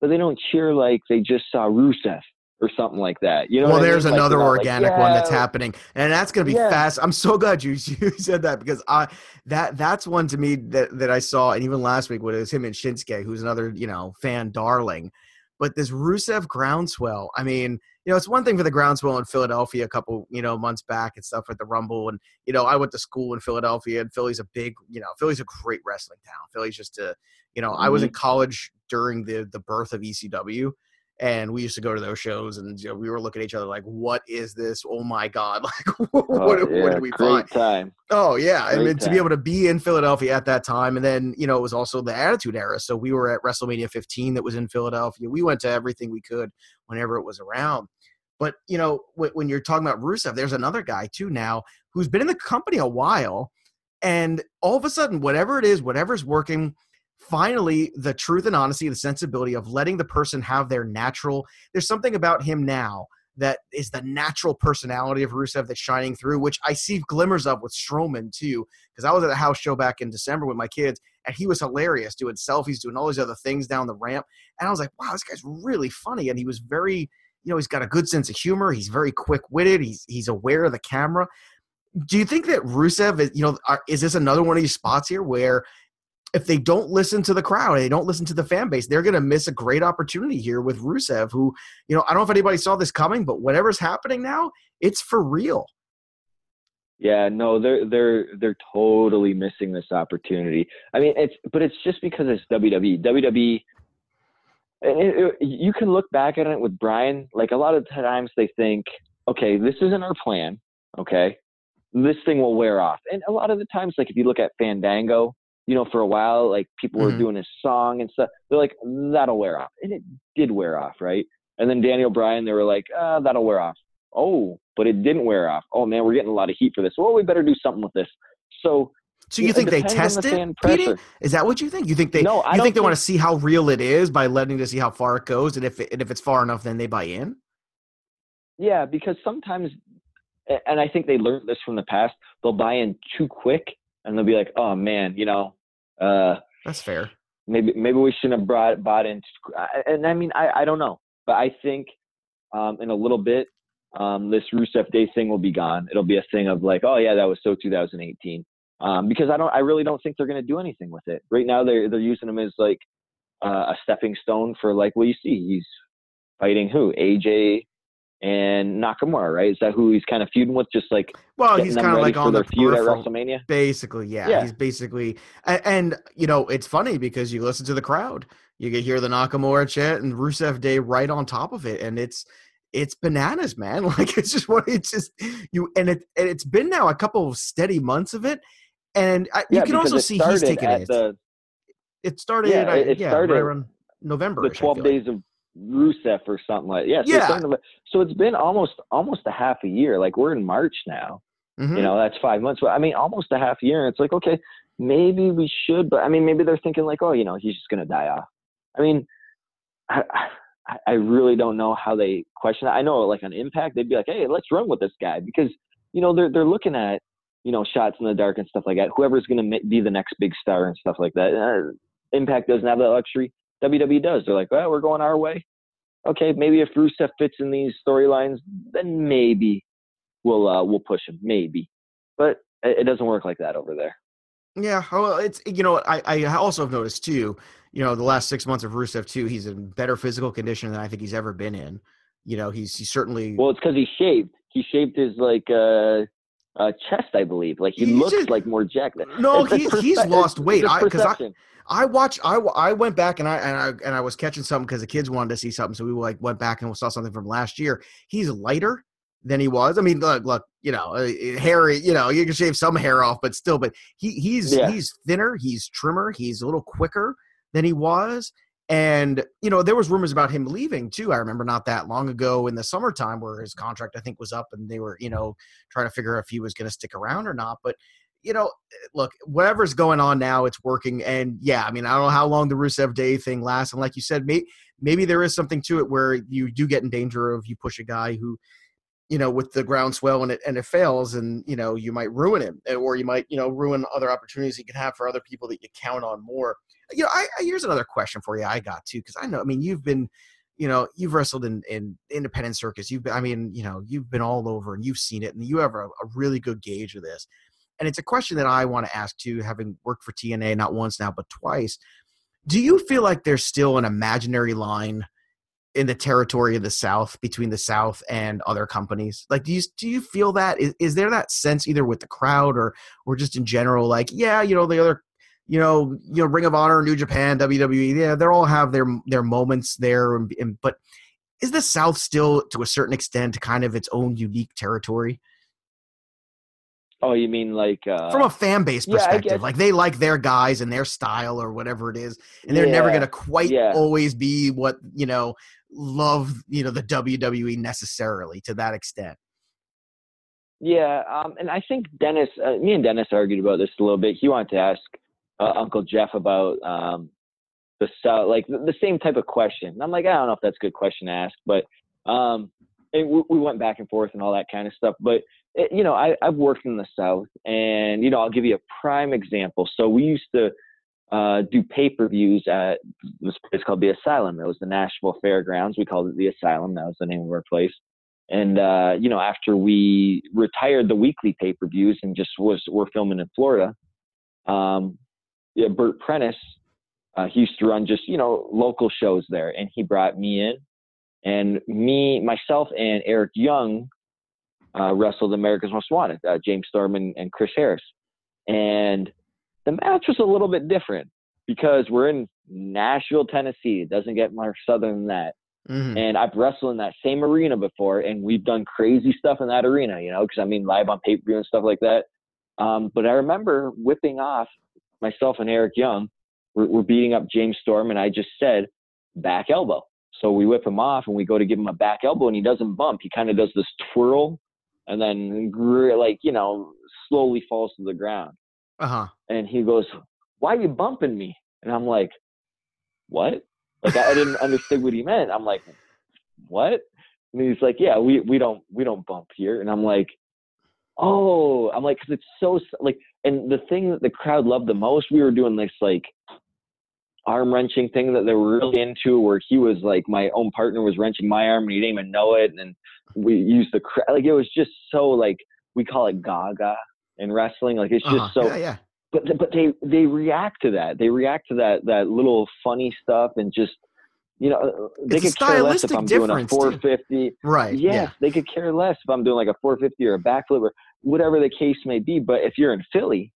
but they don't cheer like they just saw Rusev or something like that. You know, well, there's I mean? another like, organic like, yeah, one that's happening, and that's going to be yeah. fast. I'm so glad you <laughs> you said that because I that that's one to me that that I saw, and even last week when it was him and Shinsuke, who's another you know fan darling. But this Rusev groundswell, I mean, you know, it's one thing for the groundswell in Philadelphia a couple, you know, months back and stuff with the Rumble. And, you know, I went to school in Philadelphia and Philly's a big, you know, Philly's a great wrestling town. Philly's just a, you know, mm-hmm. I was in mm-hmm. college during the the birth of ECW and we used to go to those shows and you know, we were looking at each other like what is this? Oh my god <laughs> like what, oh, what, yeah. what did we Great find time. Oh yeah Great I mean, to be able to be in philadelphia at that time and then you know it was also the attitude era so we were at wrestlemania 15 that was in philadelphia. We went to everything we could whenever it was around. But you know when you're talking about rusev there's another guy too now who's been in the company a while and all of a sudden whatever it is whatever's working finally the truth and honesty, the sensibility of letting the person have their natural. There's something about him now that is the natural personality of Rusev that's shining through, which I see glimmers of with Strowman too. Because I was at a house show back in December with my kids, and he was hilarious, doing selfies, doing all these other things down the ramp. And I was like, wow, this guy's really funny. And he was very, you know, he's got a good sense of humor. He's very quick witted. He's he's aware of the camera. Do you think that Rusev is, you know, are, is this another one of these spots here where if they don't listen to the crowd, they don't listen to the fan base, they're going to miss a great opportunity here with Rusev, who, you know, I don't know if anybody saw this coming, but whatever's happening now, it's for real. Yeah, no, they're they're they're totally missing this opportunity. I mean, it's but it's just because it's WWE. WWE, it, it, you can look back at it with Bryan. Like a lot of times, they think, okay, this isn't our plan. Okay, this thing will wear off. And a lot of the times, like if you look at Fandango, you know, for a while, like people mm-hmm. were doing his song and stuff. They're like, that'll wear off. And it did wear off, right? And then Daniel Bryan, they were like, uh, that'll wear off. Oh, but it didn't wear off. Oh man, we're getting a lot of heat for this. Well, we better do something with this. So so you think they tested the Is that what you think? You think they? No, I you think they want to see how real it is by letting to see how far it goes, and if it, and if it's far enough, then they buy in. Yeah, because sometimes, and I think they learned this from the past. They'll buy in too quick, and they'll be like, "Oh man, you know, uh, That's fair. Maybe maybe we shouldn't have brought bought in. And I mean, I I don't know, but I think um, in a little bit, um, this Rusev Day thing will be gone. It'll be a thing of like, oh yeah, that was so 2018. Um, because I don't, I really don't think they're going to do anything with it. Right now, they're they're using him as like uh, a stepping stone for like, well, you see, he's fighting who? AJ and Nakamura, right? Is that who he's kind of feuding with? Just like well, he's kind of like on the feud at WrestleMania. Basically, yeah, yeah. He's basically, and, and, you know, it's funny because you listen to the crowd, you can hear the Nakamura chant and Rusev Day right on top of it, and it's it's bananas, man. <laughs> Like it's just what it's just you, and it and it's been now a couple of steady months of it, and I, yeah, you can also see he's taking it. The, it started. Yeah, uh, it, yeah, started right around November. The twelve days like. of Rusev or something like yeah. So yeah. It's so it's been almost almost a half a year. Like we're in March now. Mm-hmm. You know, that's five months. But I mean, almost a half year. And it's like, okay, maybe we should, but I mean, maybe they're thinking like, oh, you know, he's just gonna die off. I mean, I, I really don't know how they question that. I know, like on Impact, they'd be like, hey, let's run with this guy because you know they're they're looking at you know shots in the dark and stuff like that. Whoever's gonna be the next big star and stuff like that. Uh, Impact doesn't have that luxury. WWE does. They're like, well, we're going our way. Okay, maybe if Rusev fits in these storylines, then maybe we'll uh, we'll push him. Maybe, but it doesn't work like that over there. Yeah, well, it's you know I I also have noticed too. You know, the last six months of Rusev too, he's in better physical condition than I think he's ever been in. You know, he's he's certainly well. It's because he shaved. He shaved his like uh, uh chest, I believe. Like he looks just, like more jacked. No, <laughs> he's he's lost weight. Because I, I I watched. I I went back and I and I and I was catching something because the kids wanted to see something, so we like went back and we saw something from last year. He's lighter than he was. I mean, look, look, you know, uh, hairy. You know, you can shave some hair off, but still, but he he's yeah. he's thinner. He's trimmer. He's a little quicker than he was. And you know, there was rumors about him leaving too. I remember not that long ago in the summertime where his contract I think was up, and they were you know trying to figure out if he was going to stick around or not. But you know, look, whatever's going on now, it's working. And yeah, I mean, I don't know how long the Rusev Day thing lasts. And like you said, maybe maybe there is something to it where you do get in danger of you push a guy who you know, with the groundswell and it and it fails, and you know, you might ruin him, eh, or you might, you know, ruin other opportunities you can have for other people that you count on more. You know, I, I here's another question for you. I got too because I know. I mean, you've been, you know, you've wrestled in in independent circus. You've been, I mean, you know, you've been all over and you've seen it, and you have a, a really good gauge of this. And it's a question that I want to ask too, having worked for TNA not once now but twice. Do you feel like there's still an imaginary line? In the territory of the South between the South and other companies? Like, do you do you feel that is, is there that sense either with the crowd or or just in general? Like, yeah, you know, the other, you know, you know, Ring of Honor, New Japan, WWE, yeah, they all have their their moments there, and, and, but is the South still to a certain extent kind of its own unique territory? Oh, you mean like uh, from a fan base perspective? Yeah, like they like their guys and their style or whatever it is, and they're yeah, never going to quite yeah. always be what you know love you know the WWE necessarily to that extent. Yeah, um, and I think Dennis, uh, me and Dennis argued about this a little bit. He wanted to ask uh, Uncle Jeff about um, the South, like the, the, same type of question. And I'm like, I don't know if that's a good question to ask, but um, we, we, went back and forth and all that kind of stuff. But it, you know, I, I've worked in the South, and you know, I'll give you a prime example. So we used to uh, do pay per views at this place called the Asylum. It was the Nashville Fairgrounds. We called it the Asylum. That was the name of our place. And uh, you know, after we retired the weekly pay per views and just was we're filming in Florida, um, yeah, Bert Prentice, uh, he used to run just you know local shows there, and he brought me in, and me, myself, and Eric Young uh, wrestled America's Most Wanted, uh, James Storm and, and Chris Harris, and the match was a little bit different because we're in Nashville, Tennessee. It doesn't get more southern than that. Mm-hmm. And I've wrestled in that same arena before, and we've done crazy stuff in that arena, you know, because I mean, live on pay per view and stuff like that. Um, but I remember whipping off myself and Eric Young. We're, we're beating up James Storm, and I just said back elbow. So we whip him off, and we go to give him a back elbow, and he doesn't bump. He kind of does this twirl, and then like you know slowly falls to the ground. Uh-huh. And he goes, Why are you bumping me? And I'm like, What? Like I, I didn't understand what he meant. I'm like, What? And he's like, Yeah, we, we don't we don't bump here. And I'm like, Oh, I'm like, because it's so like, and the thing that the crowd loved the most, we were doing this like arm wrenching thing that they were really into, where he was like, my own partner was wrenching my arm and he didn't even know it, and we used the like it was just so like we call it Gaga in wrestling. Like it's just uh-huh. so. Yeah, yeah. But but they they react to that. They react to that that little funny stuff and just you know, they It's could care less if I'm doing a difference, too. 450. Right. Yes, Yeah. they could care less if I'm doing like a 450 or a backflip or whatever the case may be. But if you're in Philly,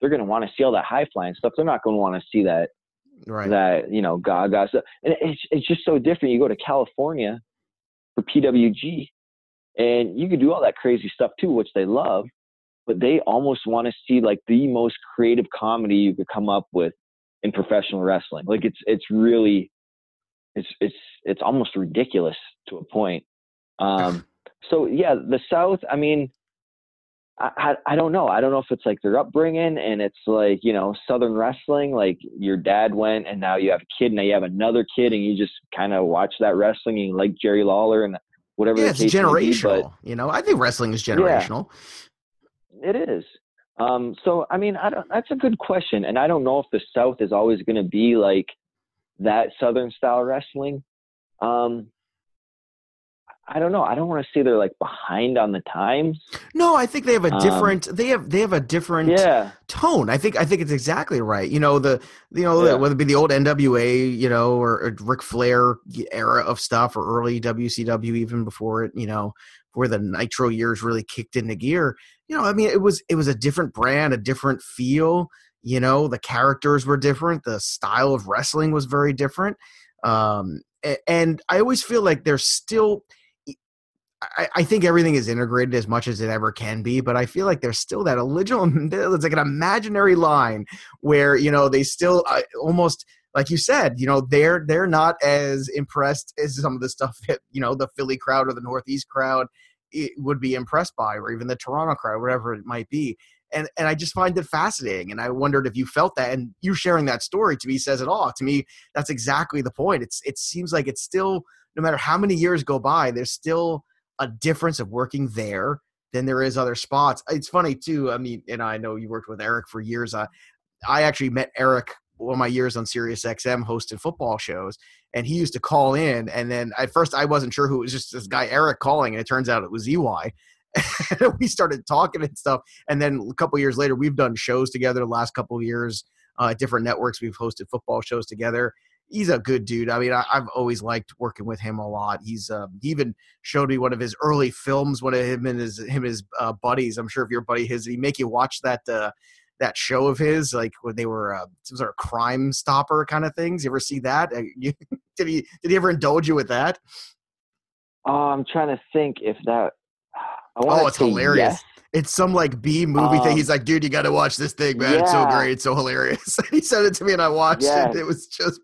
they're going to want to see all that high flying stuff. They're not going to want to see that Right. that you know Gaga stuff. And it's it's just so different. You go to California for PWG, and you could do all that crazy stuff too, which they love. But they almost want to see like the most creative comedy you could come up with in professional wrestling. Like it's it's really it's it's it's almost ridiculous to a point. Um, <laughs> so yeah, the South. I mean, I, I don't know. I don't know if it's like their upbringing and it's like you know Southern wrestling. Like your dad went and now you have a kid. and Now you have another kid and you just kind of watch that wrestling and you like Jerry Lawler and whatever yeah, the it's may be, generational. you know, I think wrestling is generational. It is. Um, so I mean, I don't. That's a good question, and I don't know if the South is always going to be like that Southern style wrestling. Um, I don't know. I don't want to say they're like behind on the times. No, I think they have a Um, different. they have they have a different Yeah. tone. I think I think it's exactly right. You know the you know Yeah. whether it be the old NWA, you know, or, or Ric Flair era of stuff, or early WCW, even before it, you know, where the Nitro years really kicked into gear. You know, I mean, it was it was a different brand, a different feel. You know, the characters were different. The style of wrestling was very different. Um, and I always feel like there's still. I, I think everything is integrated as much as it ever can be, but I feel like there's still that original. <laughs> It's like an imaginary line where you know they still uh, almost like you said, you know they're they're not as impressed as <laughs> some of the stuff that you know the Philly crowd or the Northeast crowd would be impressed by, or even the Toronto crowd, whatever it might be. And and I just find it fascinating, and I wondered if you felt that, and you sharing that story to me says it all. To me, that's exactly the point. It's it seems like it's still no matter how many years go by, there's still a difference of working there than there is other spots. It's funny too. I mean, and I know you worked with Eric for years. I, I actually met Eric one of my years on Sirius XM hosting football shows, and he used to call in. And then at first, I wasn't sure who it was. Just this guy Eric calling, and it turns out it was EY. <laughs> We started talking and stuff. And then a couple years later, we've done shows together. The last couple years, uh, different networks, we've hosted football shows together he's a good dude. I mean, I, I've always liked working with him a lot. He's uh, he even showed me one of his early films, one of him and his him and his uh, buddies. I'm sure if your buddy his, he make you watch that uh, that show of his, like when they were uh, some sort of crime stopper kind of things. You ever see that? Uh, <laughs> did he did he ever indulge you with that? Oh, I'm trying to think if that. Oh, it's hilarious. It's some like B movie thing. Um, He's like, dude, you got to watch this thing, man. It's so great. It's so hilarious. <laughs> he sent it to me and I watched Yes. it. It was just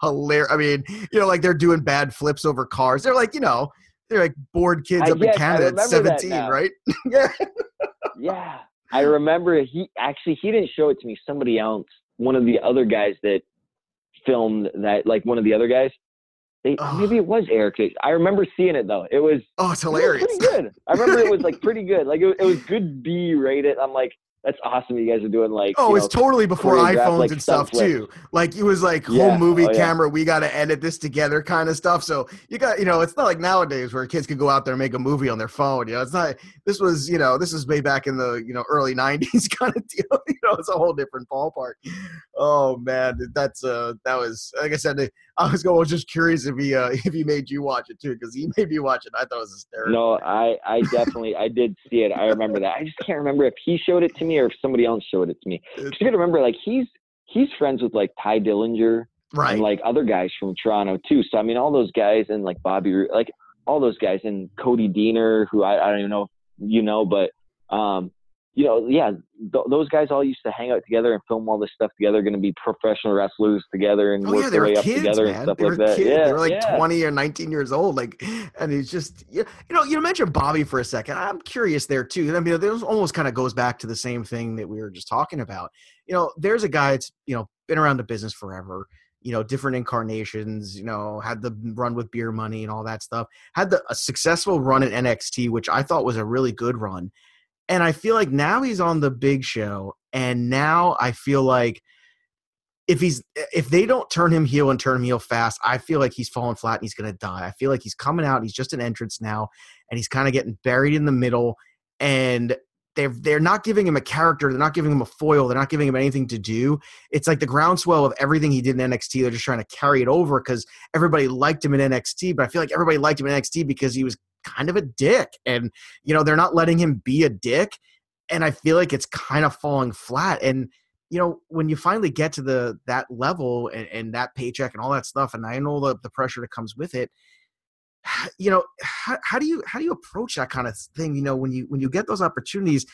hilarious. I mean, you know, like they're doing bad flips over cars. They're like, you know, they're like bored kids I- up yes, in Canada at 17, right? <laughs> yeah. Yeah, I remember he actually he didn't show it to me. Somebody else, one of the other guys that filmed that, like one of the other guys. They, Oh. Maybe it was Eric. I remember seeing it though. It was Oh, it's it was hilarious. pretty good. I remember it was like <laughs> pretty good. Like it, it was good B rated. I'm like, that's awesome. You guys are doing like. Oh, it's know, totally before iPhones like, and stuff too. Like it was like Yeah. home movie Oh, yeah. camera. We got to edit this together, kind of stuff. So you got, you know, it's not like nowadays where kids could go out there and make a movie on their phone. You know, it's not. This was, you know, this was way back in the you know early <laughs> '90s kind of deal. <laughs> You know, it's a whole different ballpark. Oh man, that's uh, that was like I said. I was going. I was just curious if he uh, <laughs> if he made you watch it too because he made me watch it. I thought it was hysterical. No, I I definitely I did see it. I remember that. I just can't remember if he showed it to me or if somebody else showed it to me. You got to remember, like he's he's friends with like Tye Dillinger right? and like other guys from Toronto too. So I mean, all those guys and like Bobby, like all those guys and Cody Deaner, who I, I don't even know if you know, but um, you know, yeah, th- those guys all used to hang out together and film all this stuff together. Going to be professional wrestlers together and Oh work yeah, their way up kids, together and stuff They like that. kids. Yeah, they were like yeah. twenty or nineteen years old. Like, and he's just you you know you mentioned Bobby for a second. I'm curious there too. I mean, this almost kind of goes back to the same thing that we were just talking about. You know, there's a guy that's you know been around the business forever. You know, different incarnations. You know, had the run with Beer Money and all that stuff. Had the a successful run at NXT, which I thought was a really good run. And I feel like now he's on the big show, and now I feel like if he's if they don't turn him heel and turn him heel fast, I feel like he's falling flat and he's gonna die. I feel like he's coming out, he's just an entrance now, and he's kind of getting buried in the middle. And they're they're not giving him a character, they're not giving him a foil, they're not giving him anything to do. It's like the groundswell of everything he did in NXT. They're just trying to carry it over because everybody liked him in NXT, but I feel like everybody liked him in NXT because he was kind of a dick, and you know they're not letting him be a dick, and I feel like it's kind of falling flat. And you know when you finally get to the that level and, and that paycheck and all that stuff, and I know the the pressure that comes with it <sighs> you know how, how do you how do you approach that kind of thing you know when you when you get those opportunities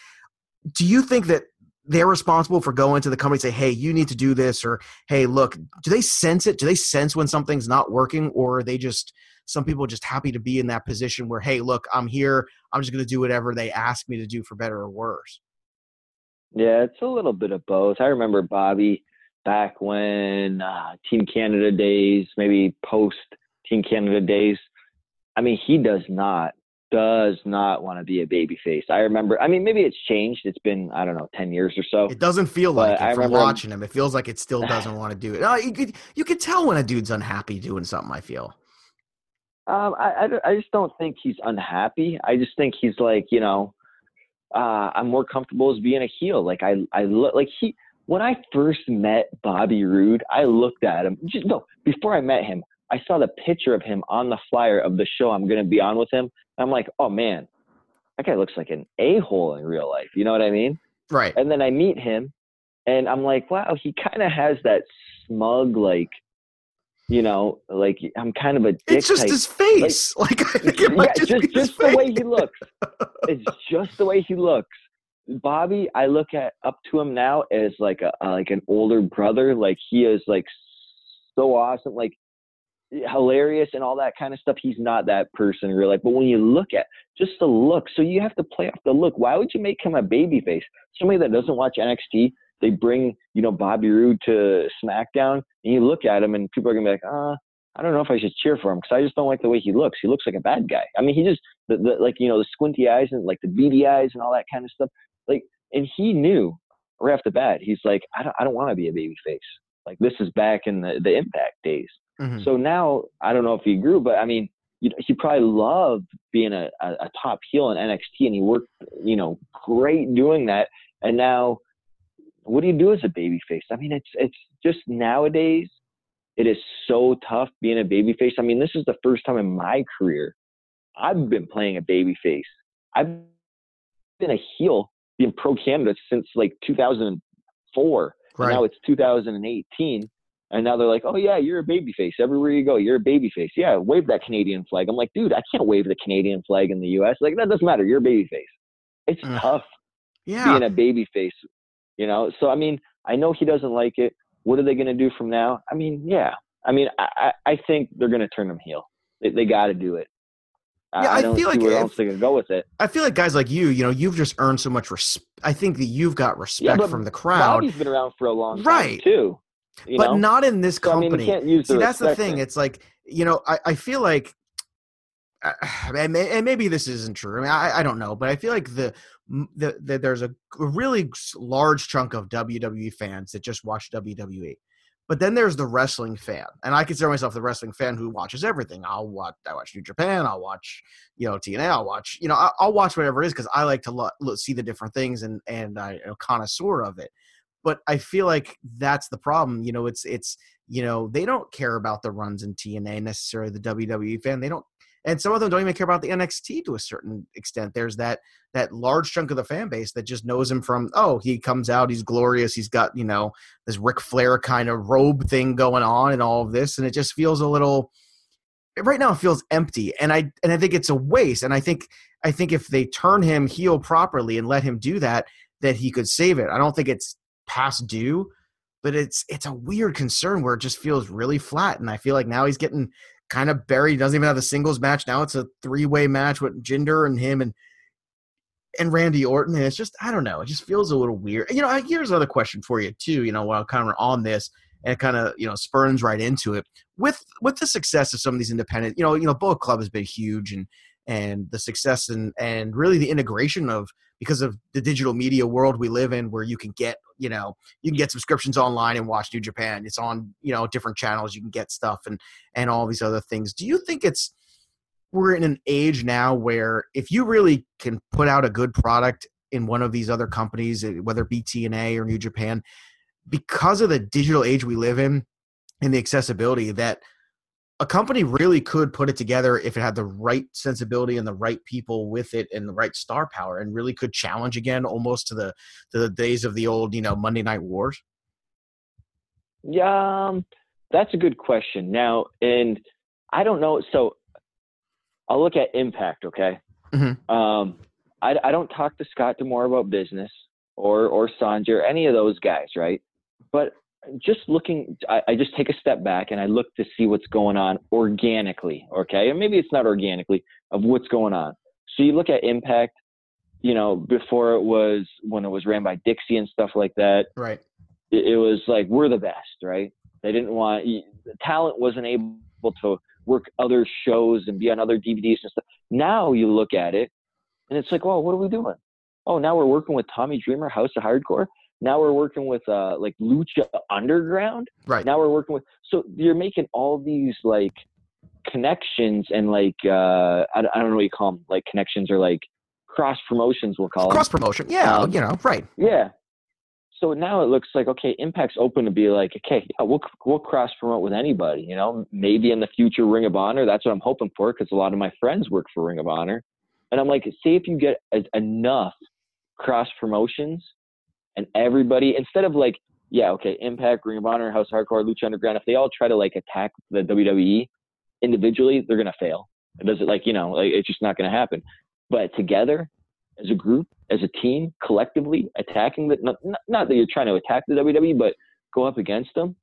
do you think that they're responsible for going to the company and say hey you need to do this or hey look do they sense it? Do they sense when something's not working or are they just some people just happy to be in that position where hey look i'm here i'm just going to do whatever they ask me to do for better or worse? Yeah it's a little bit of both. I remember bobby back when uh, team canada days maybe post team canada days. I mean, he does not does not want to be a baby face. I remember. I mean, maybe it's changed. It's been I don't know, ten years or so. It doesn't feel like I from remember watching him. It feels like it still <sighs> doesn't want to do it. No, you could you could tell when a dude's unhappy doing something. I feel. Um, I, I, I just don't think he's unhappy. I just think he's like you know, uh, I'm more comfortable as being a heel. Like I I look like he when I first met Bobby Roode, I looked at him. Just no, before I met him, I saw the picture of him on the flyer of the show I'm going to be on with him. I'm like, oh man, that guy looks like an a hole in real life. You know what I mean? Right. And then I meet him, and I'm like, wow, he kind of has that smug, like, you know, like I'm kind of a. it's just type. his face. <laughs> Like, like yeah, just, just, just the way he looks. it's just the way he looks. Bobby, I look at up to him now as like a like an older brother. Like he is like so awesome. Like hilarious and all that kind of stuff. He's not that person in real life. But when you look at just the look, so you have to play off the look. Why would you make him a baby face? Somebody that doesn't watch NXT, they bring, you know, Bobby Roode to SmackDown and you look at him and people are gonna be like, uh, I don't know if I should cheer for him because I just don't like the way he looks. He looks like a bad guy. I mean, he just the, the like you know the squinty eyes and like the beady eyes and all that kind of stuff. Like, and he knew right off the bat. He's like, I don't, I don't want to be a baby face. Like this is back in the the Impact days. Mm-hmm. So now I don't know if he grew, but I mean, you know, he probably loved being a, a, a top heel in NXT, and he worked, you know, great doing that. And now, what do you do as a baby face? I mean, it's it's just nowadays, it is so tough being a baby face. I mean, this is the first time in my career I've been playing a baby face. I've been a heel being pro Canada since like 2004. Right. now it's 2018 and now they're like, oh yeah, you're a baby face. Everywhere you go, you're a baby face. Yeah, wave that Canadian flag. I'm like, dude, I can't wave the Canadian flag in the U.S. Like that doesn't matter. You're a baby face. It's uh, tough yeah. being a baby face. You know. So I mean, I know he doesn't like it. What are they going to do from now? I mean, yeah. I mean, I I think they're going to turn him heel. They, they got to do it. Yeah, I, I feel like else they can go with it. I feel like guys like you, you know, you've just earned so much respect. I think that you've got respect yeah, from the crowd. Bobby's been around for a long time right. Too but know? not in this company. So, I mean, See, that's the thing. It's like you know, I, I feel like, <sighs> uh, and, maybe this isn't true. I mean, I, I don't know, but I feel like the, the, the there's a really large chunk of WWE fans that just watch WWE. But then there's the wrestling fan, and I consider myself the wrestling fan who watches everything. I'll watch, I watch New Japan, I'll watch, you know, TNA, I'll watch, you know, I'll, watch whatever it is because I like to lo- see the different things and and I connoisseur of it but I feel like that's the problem. You know, it's it's you know they don't care about the runs in TNA necessarily. The WWE fan they don't, and some of them don't even care about the NXT to a certain extent. There's that that large chunk of the fan base that just knows him from oh he comes out he's glorious he's got you know this Ric Flair kind of robe thing going on and all of this and it just feels a little right now it feels empty and I and I think it's a waste and I think I think if they turn him heel properly and let him do that that he could save it. I don't think it's past due, but it's it's a weird concern where it just feels really flat. And I feel like now he's getting kind of buried. He doesn't even have a singles match. Now it's a three way match with Jinder and him and and Randy Orton. And it's just I don't know. It just feels a little weird. You know, here's another question for you too. You know, while kind of on this and it kind of you know spurns right into it with with the success of some of these independent. You know, you know, Bullet Club has been huge and and the success and and really the integration of because of the digital media world we live in where you can get you know you can get subscriptions online and watch new japan. It's on you know different channels. You can get stuff and and all these other things. Do you think it's we're in an age now where if you really can put out a good product in one of these other companies, eh, whether it be TNA or New Japan, because of the digital age we live in and the accessibility that a company really could put it together if it had the right sensibility and the right people with it and the right star power and really could challenge again almost to the to the days of the old you know monday night wars? Yeah um, that's a good question. Now and i don't know so i'll look at impact okay? Mm-hmm. um, I, I don't talk to scott D'Amore about business or or Sonjay or any of those guys right? But just looking, I, I, just take a step back and I look to see what's going on organically, okay? And maybe it's not organically of what's going on. So you look at Impact, you know, before it was when it was ran by Dixie and stuff like that. Right. It, it was like we're the best, right? They didn't want the talent wasn't able to work other shows and be on other DVDs and stuff. Now you look at it and it's like, well, what are we doing? Oh, now we're working with Tommy Dreamer, House of Hardcore. Now we're working with uh, like Lucha Underground. Right. Now we're working with. So you're making all these like connections and like uh, I, I don't know what you call them, like connections or like cross promotions. We'll call it. cross promotion. Yeah, um, you know, right. Yeah. So now it looks like okay, Impact's open to be like, okay, yeah, we'll we'll cross promote with anybody. You know, maybe in the future Ring of Honor. That's what I'm hoping for because a lot of my friends work for Ring of Honor, and I'm like, say if you get a, enough cross promotions and everybody instead of like yeah okay impact ring of honor house hardcore lucha underground if they all try to like attack the wwe individually they're gonna fail. It doesn't like you know like it's just not gonna happen. But together as a group as a team collectively attacking the not, not that you're trying to attack the wwe but go up against them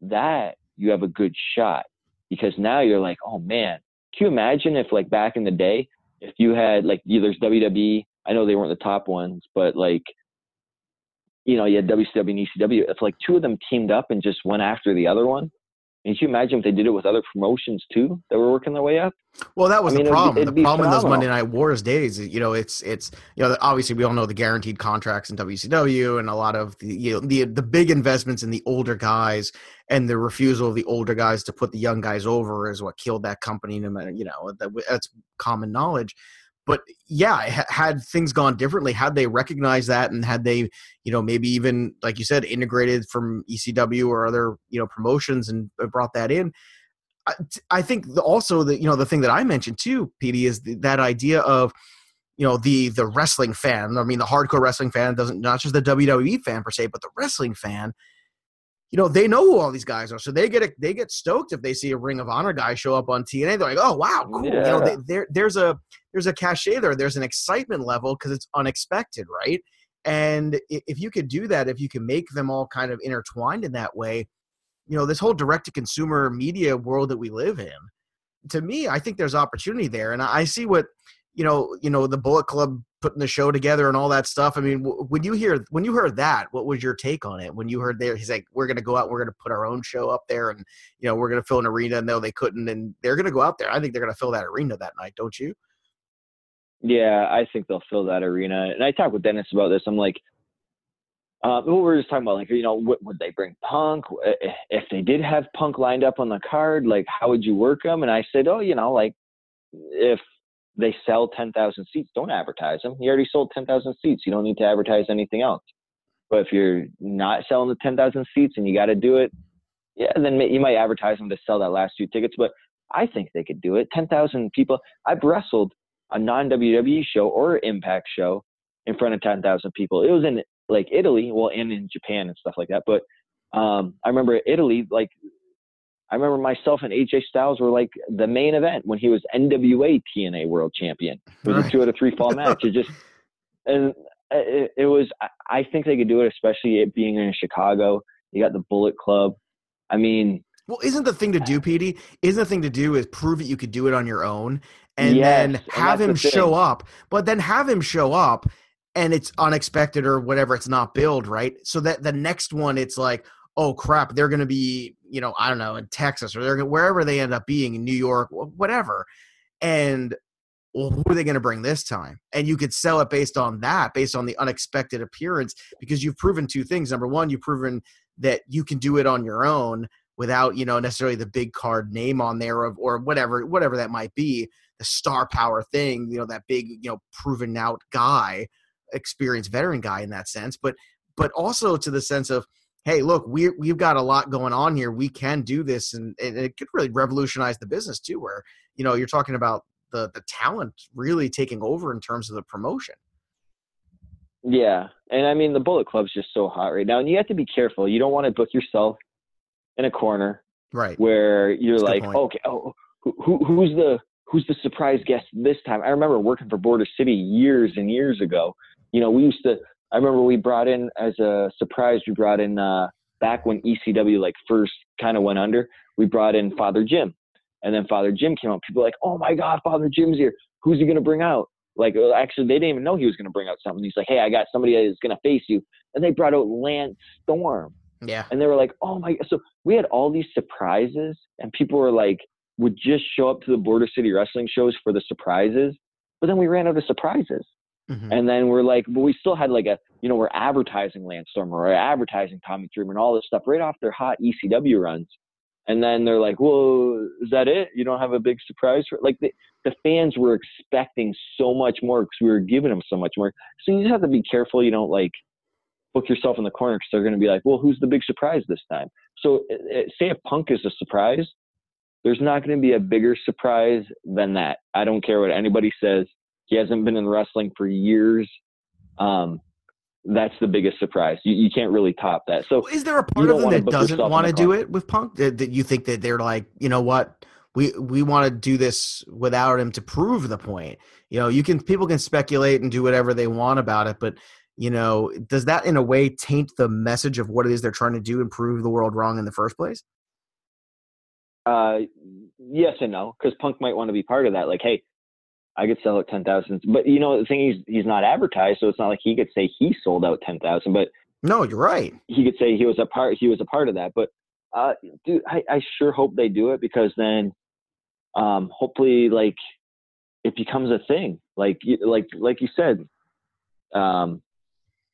that you have a good shot. Because now you're like oh man can you imagine if like back in the day if you had like there's wwe i know they weren't the top ones but like you know, you had WCW and ECW. If like two of them teamed up and just went after the other one, can you imagine if they did it with other promotions too that were working their way up? Well, that was I mean, the problem. It'd, it'd the problem in those Monday Night Wars days, you know, it's it's you know, obviously we all know the guaranteed contracts in WCW and a lot of the you know the the big investments in the older guys and the refusal of the older guys to put the young guys over is what killed that company. No matter you know that, that's common knowledge but yeah, had things gone differently, had they recognized that, and had they, you know, maybe even like you said, integrated from ECW or other, you know, promotions and uh, brought that in. I, I think the, also that you know the thing that I mentioned too, PD, is the, that idea of you know the the wrestling fan. I mean, the hardcore wrestling fan doesn't not just the WWE fan per se, but the wrestling fan you know they know who all these guys are, so they get a, they get stoked if they see a Ring of Honor guy show up on TNA. They're like, "Oh wow, cool!" Yeah. You know, they, there there's a there's a cachet there. There's an excitement level because it's unexpected, right? And if you could do that, if you can make them all kind of intertwined in that way, you know, this whole direct to consumer media world that we live in, to me, I think there's opportunity there, and I see what you know, you know, the Bullet Club putting the show together and all that stuff. I mean, when you hear when you heard that, what was your take on it? When you heard there, he's like, "We're going to go out, we're going to put our own show up there, and you know, we're going to fill an arena." And no, they couldn't, and they're going to go out there. I think they're going to fill that arena that night, don't you? Yeah, I think they'll fill that arena. And I talked with Dennis about this. I'm like, uh, what we were just talking about, like, you know, what, would they bring Punk? If they did have Punk lined up on the card, like, how would you work them? And I said, oh, you know, like, if they sell 10,000 seats. Don't advertise them. You already sold 10,000 seats. You don't need to advertise anything else. But if you're not selling the 10,000 seats and you got to do it, yeah, then you might advertise them to sell that last few tickets. But I think they could do it. 10,000 people. I've wrestled a non WWE show or Impact show in front of 10,000 people. It was in like Italy, well, and in Japan and stuff like that. But um, I remember Italy, like I remember myself and AJ Styles were like the main event when he was NWA TNA World Champion. It was right. a two out of three fall match. It just and uh, it, it, was. I think they could do it, especially it being in Chicago. You got the Bullet Club. I mean, well, isn't the thing to do, Petey? Isn't the thing to do is prove that you could do it on your own, and yes, then have and him the show up. But then have him show up, and it's unexpected or whatever. It's not billed right, so that the next one, it's like oh crap, they're going to be, you know, I don't know, in Texas or they're wherever they end up being in New York, whatever. And well, who are they going to bring this time? And you could sell it based on that, based on the unexpected appearance, because you've proven two things. Number one, you've proven that you can do it on your own without, you know, necessarily the big card name on there of, or whatever, whatever that might be, the star power thing, you know, that big, you know, proven out guy experienced veteran guy in that sense, but but also to the sense of hey, look, we we've got a lot going on here. We can do this, and, and it could really revolutionize the business too. Where you know you're talking about the the talent really taking over in terms of the promotion. Yeah, and I mean the Bullet Club's just so hot right now, and you have to be careful. You don't want to book yourself in a corner, right? Where you're That's like, okay, oh, who, who's the who's the surprise guest this time? I remember working for Border City years and years ago. You know, we used to. I remember we brought in as a surprise. We brought in uh, back when ECW like first kind of went under. We brought in Father Jim, and then Father Jim came out. People were like, oh my God, Father Jim's here. Who's he gonna bring out? Like actually, they didn't even know he was gonna bring out something. He's like, hey, I got somebody that is gonna face you, and they brought out Lance Storm. Yeah. And they were like, oh my. God, so we had all these surprises, and people were like, would just show up to the Border City wrestling shows for the surprises, but then we ran out of surprises. Mm-hmm. And then we're like, but we still had like a, you know, we're advertising Lance Storm or advertising Tommy Dreamer and all this stuff right off their hot ECW runs. And then they're like, well, is that it? You don't have a big surprise? For like the, the fans were expecting so much more because we were giving them so much more. So you just have to be careful. You don't like book yourself in the corner because they're going to be like, well, who's the big surprise this time? So say if Punk is a surprise, there's not going to be a bigger surprise than that. I don't care what anybody says. He hasn't been in wrestling for years. Um, that's the biggest surprise. You, you can't really top that. So, is there a part of them that doesn't want to do it with Punk? That, that you think that they're like, you know what, we we want to do this without him to prove the point. You know, you can people can speculate and do whatever they want about it, but you know, does that in a way taint the message of what it is they're trying to do and prove the world wrong in the first place? Uh, yes and no, because Punk might want to be part of that. Like, hey, I could sell out ten thousand, but you know the thing is he's not advertised, so it's not like he could say he sold out ten thousand. But no, you're right. He could say he was a part. He was a part of that. But uh, dude, I, I sure hope they do it because then, um, hopefully, like it becomes a thing. Like like like you said, um,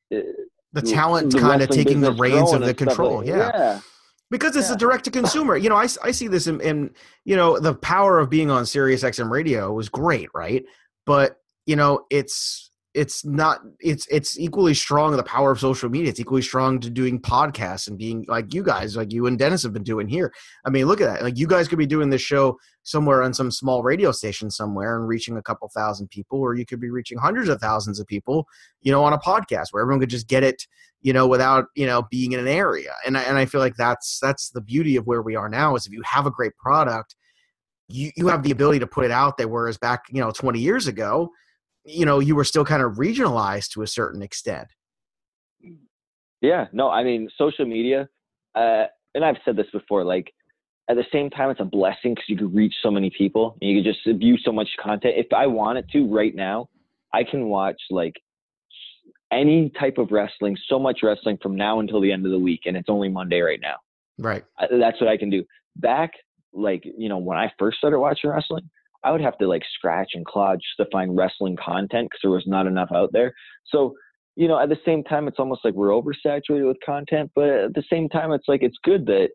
the talent kind of taking the reins of the control. Like, yeah. yeah because it's yeah. a direct to consumer. You know, I, I see this in, in, you know, the power of being on Sirius XM radio was great, right? But, you know, it's it's not it's it's equally strong the power of social media. It's equally strong to doing podcasts and being like you guys like you and dennis have been doing here. I mean look at that. Like you guys could be doing this show somewhere on some small radio station somewhere and reaching a couple thousand people or you could be reaching hundreds of thousands of people you know on a podcast where everyone could just get it you know without you know being in an area. And I, and I feel like that's that's the beauty of where we are now is if you have a great product you, you have the ability to put it out there whereas back you know 20 years ago you know you were still kind of regionalized to a certain extent. Yeah no i mean social media uh, and i've said this before like at the same time it's a blessing because you can reach so many people and you can just view so much content. If i wanted to right now i can watch like any type of wrestling so much wrestling from now until the end of the week and it's only monday right now. Right. I, that's what i can do. Back like you know when i first started watching wrestling I would have to like scratch and claw just to find wrestling content because there was not enough out there. So, you know, at the same time, it's almost like we're oversaturated with content, but at the same time, it's like it's good that,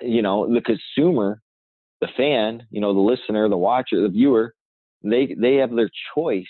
you know, the consumer, the fan, you know, the listener, the watcher, the viewer, they they have their choice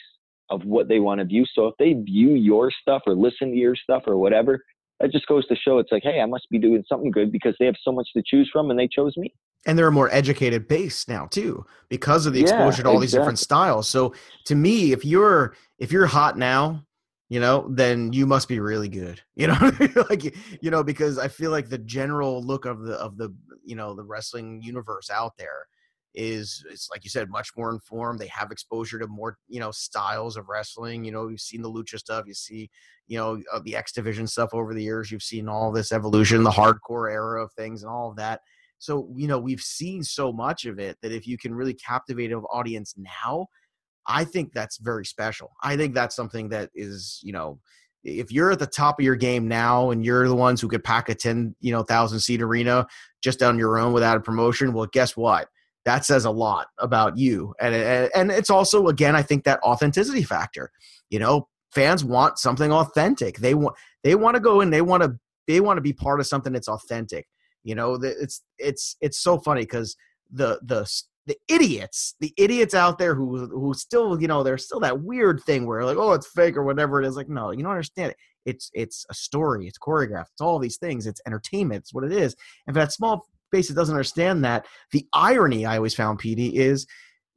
of what they want to view. So if they view your stuff or listen to your stuff or whatever, that just goes to show it's like, hey, I must be doing something good because they have so much to choose from and they chose me. And they're a more educated base now too, because of the exposure yeah, to all exactly. these different styles. So to me, if you're if you're hot now, you know, then you must be really good. <laughs> You know, like you know, because I feel like the general look of the of the you know the wrestling universe out there is it's like you said much more informed they have exposure to more you know styles of wrestling you know you've seen the lucha stuff you see you know uh, the x division stuff over the years you've seen all this evolution the hardcore era of things and all of that so you know we've seen so much of it that if you can really captivate an audience now i think that's very special. I think that's something that is you know if you're at the top of your game now and you're the ones who could pack a 10 you know thousand seat arena just on your own without a promotion well guess what? That says a lot about you. And and it's also again i think that authenticity factor. You know fans want something authentic. They want they want to go and they want to they want to be part of something that's authentic you know it's it's it's so funny because the the the idiots, the idiots out there who who still, you know, there's still that weird thing where like, oh, it's fake or whatever it is. Like, no, you don't understand it. It's it's a story, it's choreographed, it's all these things, it's entertainment, it's what it is. And for that small base that doesn't understand that, the irony I always found, PD, is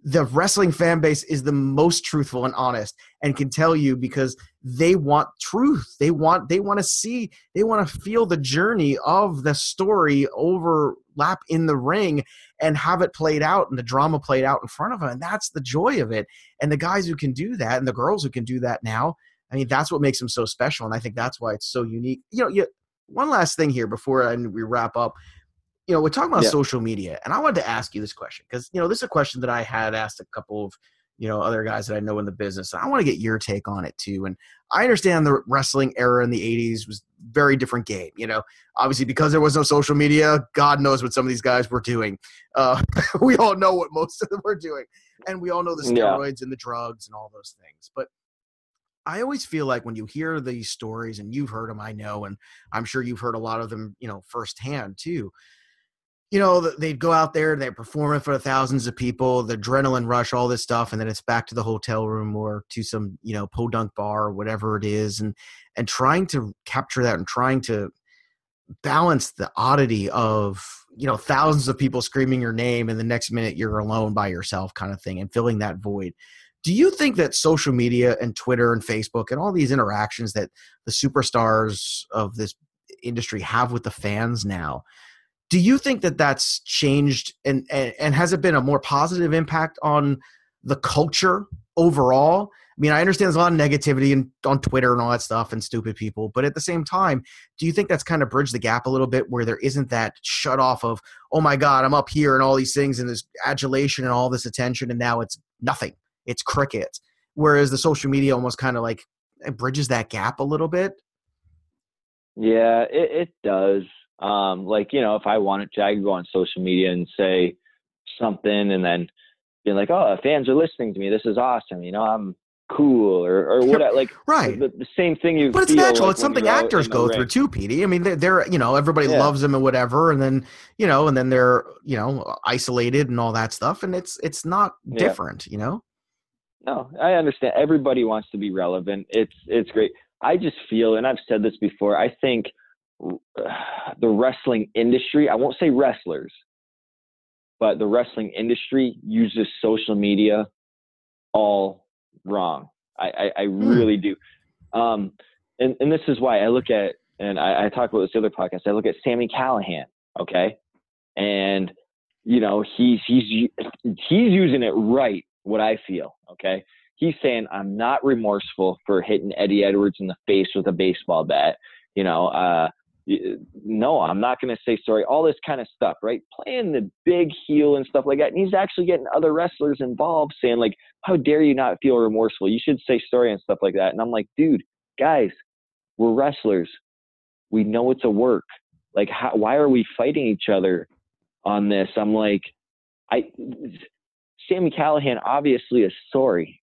the wrestling fan base is the most truthful and honest and can tell you because they want truth. They want they want to see they want to feel the journey of the story overlap in the ring and have it played out and the drama played out in front of them and that's the joy of it. And the guys who can do that and the girls who can do that now i mean that's what makes them so special and i think that's why it's so unique. You know you, one last thing here before I, we wrap up you know, we're talking about yeah. social media, and I wanted to ask you this question because you know this is a question that I had asked a couple of you know other guys that I know in the business. I want to get your take on it too. And I understand the wrestling era in the '80s was very different game. You know, obviously because there was no social media, God knows what some of these guys were doing. Uh, <laughs> we all know what most of them were doing, and we all know the steroids yeah. and the drugs and all those things. But I always feel like when you hear these stories, and you've heard them, I know, and I'm sure you've heard a lot of them, you know, firsthand too you know, they'd go out there, and they perform it for thousands of people, the adrenaline rush, all this stuff, and then it's back to the hotel room or to some, you know, podunk bar or whatever it is, and and trying to capture that and trying to balance the oddity of you know thousands of people screaming your name and the next minute you're alone by yourself kind of thing and filling that void. Do you think that social media and twitter and facebook and all these interactions that the superstars of this industry have with the fans now do you think that that's changed and, and, and has it been a more positive impact on the culture overall? I mean i understand there's a lot of negativity and on twitter and all that stuff and stupid people but at the same time do you think that's kind of bridged the gap a little bit where there isn't that shut off of oh my god i'm up here and all these things and this adulation and all this attention and now it's nothing. It's cricket. whereas the social media almost kind of like bridges that gap a little bit? Yeah it, it does um, like, you know, if I wanted to, I could go on social media and say something and then be like, oh, fans are listening to me. This is awesome. You know, I'm cool or, or what like right the, the, same thing you but it's natural like it's something actors go through too Petey. I mean they're, they're you know everybody yeah. loves them and whatever and then you know and then they're you know isolated and all that stuff and it's it's not different yeah. you know no I understand everybody wants to be relevant it's it's great I just feel and I've said this before I think the wrestling industry, I won't say wrestlers, but the wrestling industry uses social media all wrong. I, I, I hmm. really do. Um, and, and this is why I look at, and I, I talk about this other podcast, I look at Sammy Callihan, okay? And, you know, he's, he's, he's using it right, what I feel, okay? He's saying, I'm not remorseful for hitting Eddie Edwards in the face with a baseball bat. You know, uh, no, I'm not going to say sorry. All this kind of stuff, right? Playing the big heel and stuff like that. And he's actually getting other wrestlers involved saying, like, how dare you not feel remorseful? You should say sorry and stuff like that. And I'm like, dude, guys, we're wrestlers. We know it's a work. Like, how, why are we fighting each other on this? I'm like, I, Sammy Callihan obviously is sorry.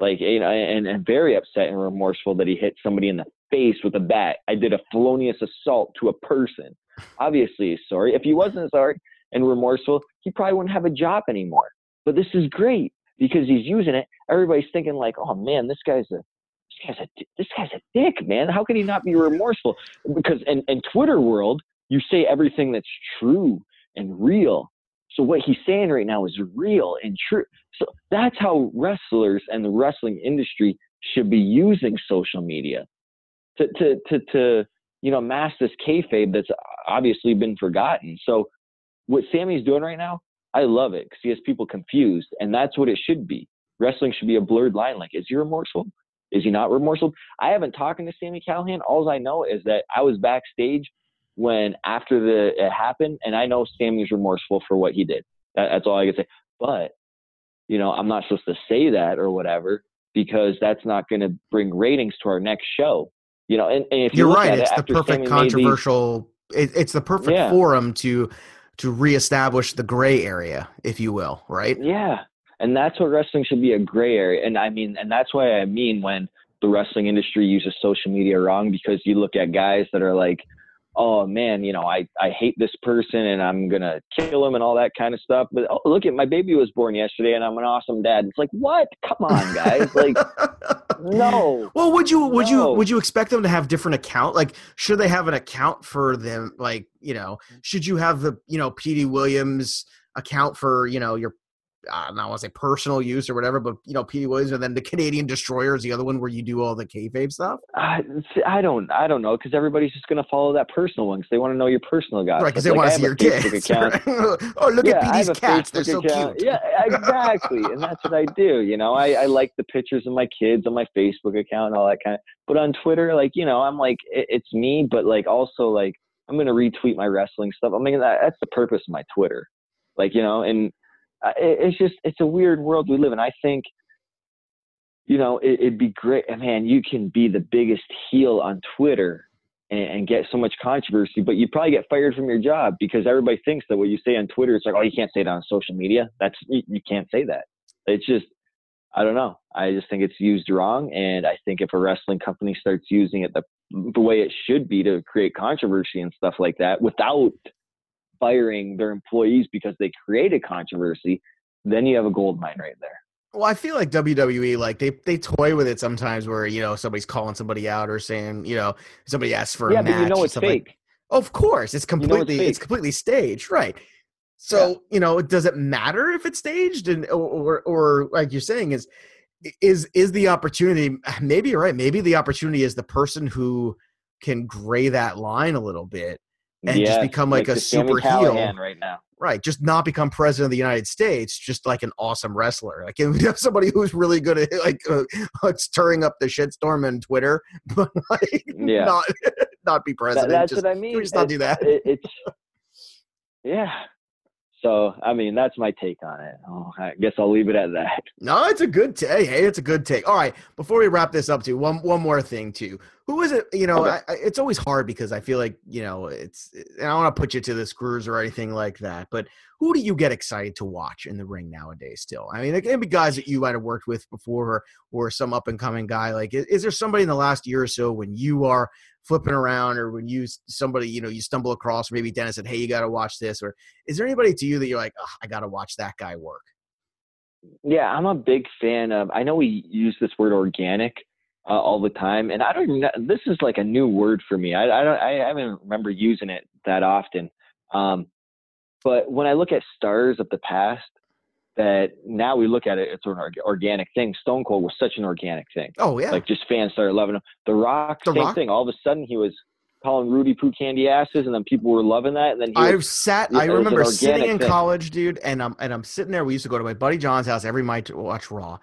Like, and, and very upset and remorseful that he hit somebody in the face with a bat. I did a felonious assault to a person. Obviously, he's sorry. If he wasn't sorry and remorseful, he probably wouldn't have a job anymore. But this is great because he's using it. Everybody's thinking like, "Oh man, this guy's a this guy's a this guy's a dick, man. How can he not be remorseful?" Because in, in Twitter world, you say everything that's true and real. So what he's saying right now is real and true. So that's how wrestlers and the wrestling industry should be using social media to to to, to you know mask this kayfabe that's obviously been forgotten. So what Sammy's doing right now, I love it because he has people confused, and that's what it should be. Wrestling should be a blurred line. Like, is he remorseful? Is he not remorseful? I haven't talked to Sammy Callihan. All I know is that I was backstage when after the it happened, and I know Sammy's remorseful for what he did. That, that's all I can say. But you know, I'm not supposed to say that or whatever because that's not going to bring ratings to our next show. You know, and, and if you are right, it, it's the perfect controversial. It's the perfect forum to to reestablish the gray area, if you will, right? Yeah, and that's what wrestling should be a gray area. And I mean, and that's why I mean when the wrestling industry uses social media wrong because you look at guys that are like oh man, you know, I, I hate this person and I'm going to kill him and all that kind of stuff. But oh, look at my baby was born yesterday and I'm an awesome dad. It's like, what? Come on, guys. like, <laughs> no. Well, would you, would no. you, would you expect them to have different account? Like, should they have an account for them? Like, you know, should you have the, you know, Petey Williams account for, you know, your I don't want to say personal use or whatever, but you know, Petey Williams, and then the Canadian Destroyer is the other one where you do all the kayfabe stuff. I, I don't, I don't know, because everybody's just going to follow that personal one because they want to know your personal guy. Right, because they like, want to see your kids. <laughs> oh, look yeah, at Petey's cats; they're so account. cute. Yeah, exactly, and that's what I do. You know, I, I like the pictures of my kids on my Facebook account and all that kind of. But on Twitter, like you know, I'm like, it, it's me, but like also like I'm going to retweet my wrestling stuff. I mean, that, that's the purpose of my Twitter. Like you know, and it's just it's a weird world we live in. I think you know it, would be great. Man, you can be the biggest heel on Twitter and, and, get so much controversy, but you probably get fired from your job because everybody thinks that what you say on Twitter, it's like, oh, you can't say that on social media. That's you, you can't say that. It's just I don't know. I just think it's used wrong, and I think if a wrestling company starts using it the the way it should be to create controversy and stuff like that without firing their employees because they created controversy, then you have a gold mine right there. Well, I feel like WWE, like they they toy with it sometimes, where you know somebody's calling somebody out or saying, you know, somebody asks for yeah, a match. but you know it's fake. Like, of course, it's completely you know it's, it's, completely staged, right? So yeah. you know, does it matter if it's staged and or, or or like you're saying is is is the opportunity? <sighs> Maybe you're right. Maybe the opportunity is the person who can gray that line a little bit and yeah, just become like, like a super heel right now. Right, just not become president of the United States, just like an awesome wrestler. Like <laughs> you have somebody who's really good at like uh, <laughs> stirring up the shitstorm on Twitter, <laughs> but like yeah. not not be president. That, that's just, what I mean. just not do that? It, it's yeah, so, I mean, that's my take on it. Oh, I guess I'll leave it at that. <laughs> No, it's a good take. Hey, it's a good take. All right, before we wrap this up, too, one one more thing, too. Who is it? You know, okay. I, it's always hard because I feel like you know it's. And I don't want to put you to the screws or anything like that, but who do you get excited to watch in the ring nowadays? Still, I mean, it can be guys that you might have worked with before, or, or some up and coming guy. Like, is, is there somebody in the last year or so when you are flipping around or when you somebody you know you stumble across maybe dennis said hey you got to watch this or is there anybody to you that you're like oh, i got to watch that guy work yeah i'm a big fan of i know we use this word organic uh, all the time and i don't know, this is like a new word for me i i don't i haven't remember using it that often um but when i look at stars of the past that now we look at it, it's an organic thing. Stone Cold was such an organic thing. Oh yeah, like just fans started loving him. The Rock, the same Rock? thing. All of a sudden, he was calling Rudy Poo candy asses, and then people were loving that. And then I was, sat. I remember sitting in thing. college, dude, and I'm and I'm sitting there. We used to go to my buddy John's house every night to watch Raw.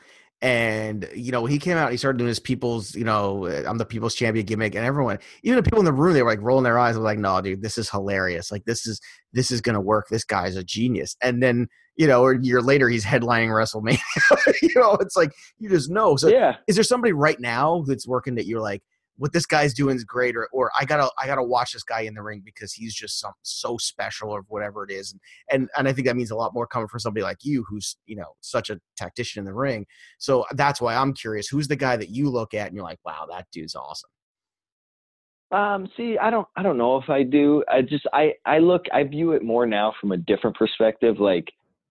And you know, he came out. He started doing his people's, you know, I'm the people's champion gimmick, and everyone, even the people in the room, they were like rolling their eyes. I was like, "No, dude, this is hilarious. Like, this is this is gonna work. This guy's a genius." And then you know, or a year later he's headlining WrestleMania. <laughs> you know, it's like you just know. So yeah. is there somebody right now that's working that you're like, what this guy's doing is great, or or I gotta I gotta watch this guy in the ring because he's just some so special or whatever it is. And and and I think that means a lot more coming from somebody like you who's, you know, such a tactician in the ring. So that's why I'm curious, who's the guy that you look at and you're like, wow, that dude's awesome. Um, see, I don't, I don't know if I do. I just, I, I look, I view it more now from a different perspective. Like,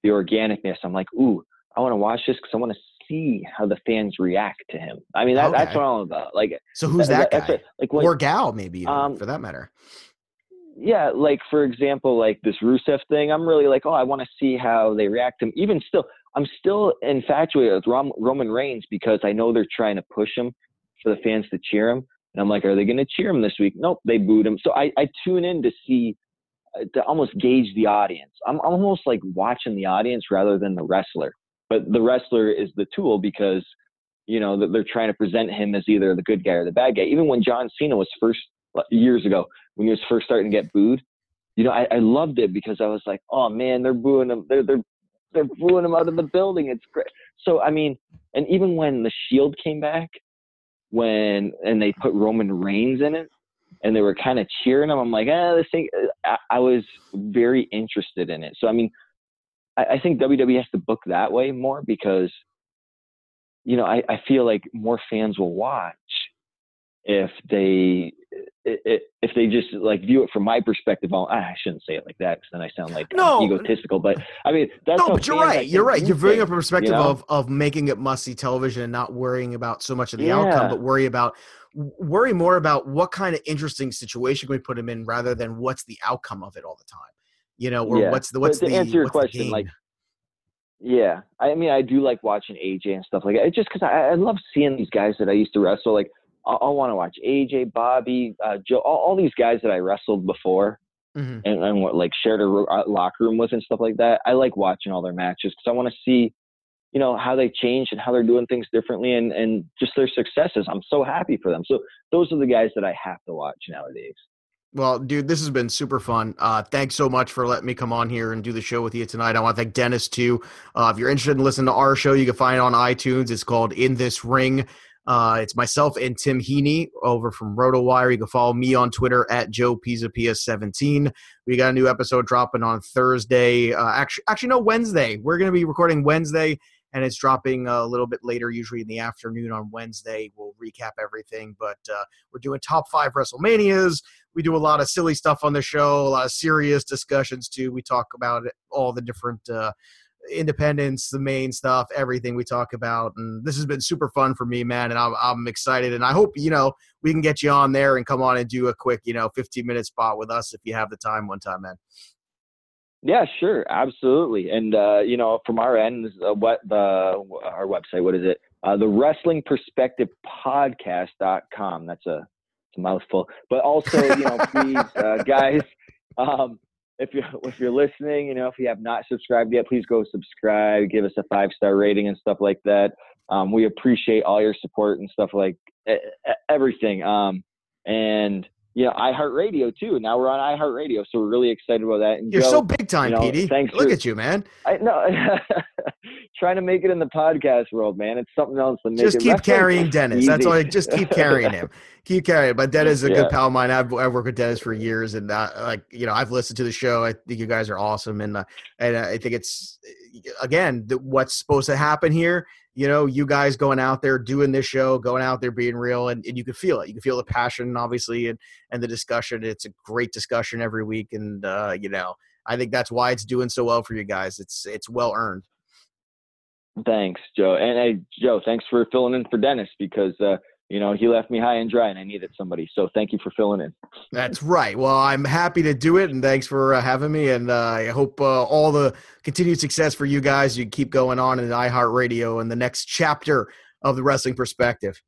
the organicness. I'm like, ooh, I want to watch this because I want to see how the fans react to him. I mean, that, okay. that's what I'm about. Like, so who's that, that guy? like, or gal, maybe um, for that matter. Yeah, like for example, like this Rusev thing. I'm really like, oh, I want to see how they react to him. Even still, I'm still infatuated with Rom- Roman Reigns because I know they're trying to push him for the fans to cheer him. And I'm like, are they going to cheer him this week? Nope, they booed him. So I, I tune in to see to almost gauge the audience. I'm almost like watching the audience rather than the wrestler. But the wrestler is the tool because you know they're trying to present him as either the good guy or the bad guy. Even when John Cena was first years ago when he was first starting to get booed, you know I, I loved it because I was like, oh man, they're booing him. They're they're they're booing him out of the building. It's great. So I mean, and even when the Shield came back, when and they put Roman Reigns in it, and they were kind of cheering him. I'm like, eh, this thing. I, I, was very interested in it. So I mean, I, I, think WWE has to book that way more because, you know, I, I feel like more fans will watch if they it, it, if they just like view it from my perspective, I'll, ah, I shouldn't say it like that because then I sound like no. egotistical. But I mean, that's no. But you're right. You're right. You're viewing up a perspective you know? of of making it must see television and not worrying about so much of the yeah. outcome, but worry about worry more about what kind of interesting situation we put him in rather than what's the outcome of it all the time. You know, or yeah. what's the what's to the answer your question, like yeah, I mean, I do like watching AJ and stuff like that. It's just because I, I love seeing these guys that I used to wrestle. Like, I, I want to watch AJ, Bobby, uh, Joe, all, all, these guys that I wrestled before, mm-hmm. and, and what, like shared a uh, locker room with and stuff like that. I like watching all their matches because I want to see, you know, how they changed and how they're doing things differently, and and just their successes. I'm so happy for them. So those are the guys that I have to watch nowadays. Well, dude, this has been super fun. Uh, thanks so much for letting me come on here and do the show with you tonight. I want to thank Dennis too. Uh, if you're interested in listening to our show, you can find it on iTunes. It's called In This Ring. Uh, it's myself and Tim Heaney over from RotoWire. You can follow me on Twitter at Joe Pisapia17. We got a new episode dropping on Thursday. Uh, actually, actually, no, Wednesday. We're going to be recording Wednesday and it's dropping a little bit later, usually in the afternoon on Wednesday. We'll recap everything, but uh, we're doing top five WrestleManias. We do a lot of silly stuff on the show, a lot of serious discussions too. We talk about all the different uh, independence, the main stuff, everything we talk about, and this has been super fun for me, man. And I'm I'm excited, and I hope you know we can get you on there and come on and do a quick, you know, 15 minute spot with us if you have the time one time, man. Yeah, sure, absolutely. And uh, you know, from our end, uh, what the our website, what is it? Uh, the Wrestling Perspective Podcast.com. That's a, a mouthful, but also, you know, <laughs> please, uh, guys, um, if you're if you're listening, you know, if you have not subscribed yet, please go subscribe, give us a five star rating and stuff like that. Um, we appreciate all your support and stuff like everything. Um, and you know, iHeartRadio too. Now we're on iHeartRadio, so we're really excited about that. And You're Joe, so big time, you know, Petey. Thanks. Look for, at you, man. I know. <laughs> trying to make it in the podcast world, man. It's something else make just keep carrying Dennis. Easy. That's all. Just keep carrying him. <laughs> keep carrying. But Dennis is a yeah. good pal of mine. I've, I've worked with Dennis for years, and uh, like you know, I've listened to the show. I think you guys are awesome, and uh, and uh, I think it's again the, what's supposed to happen here you know, you guys going out there doing this show, going out there being real, and, and you can feel it. You can feel the passion, obviously, and and the discussion. It's a great discussion every week, and uh, you know, I think that's why it's doing so well for you guys. It's it's well earned. Thanks, Joe, and hey, Joe, thanks for filling in for Dennis because uh, you know, he left me high and dry and I needed somebody. So thank you for filling in. That's right. Well, I'm happy to do it and thanks for uh, having me. And uh, I hope uh, all the continued success for you guys. You keep going on in iHeartRadio and the next chapter of the wrestling perspective.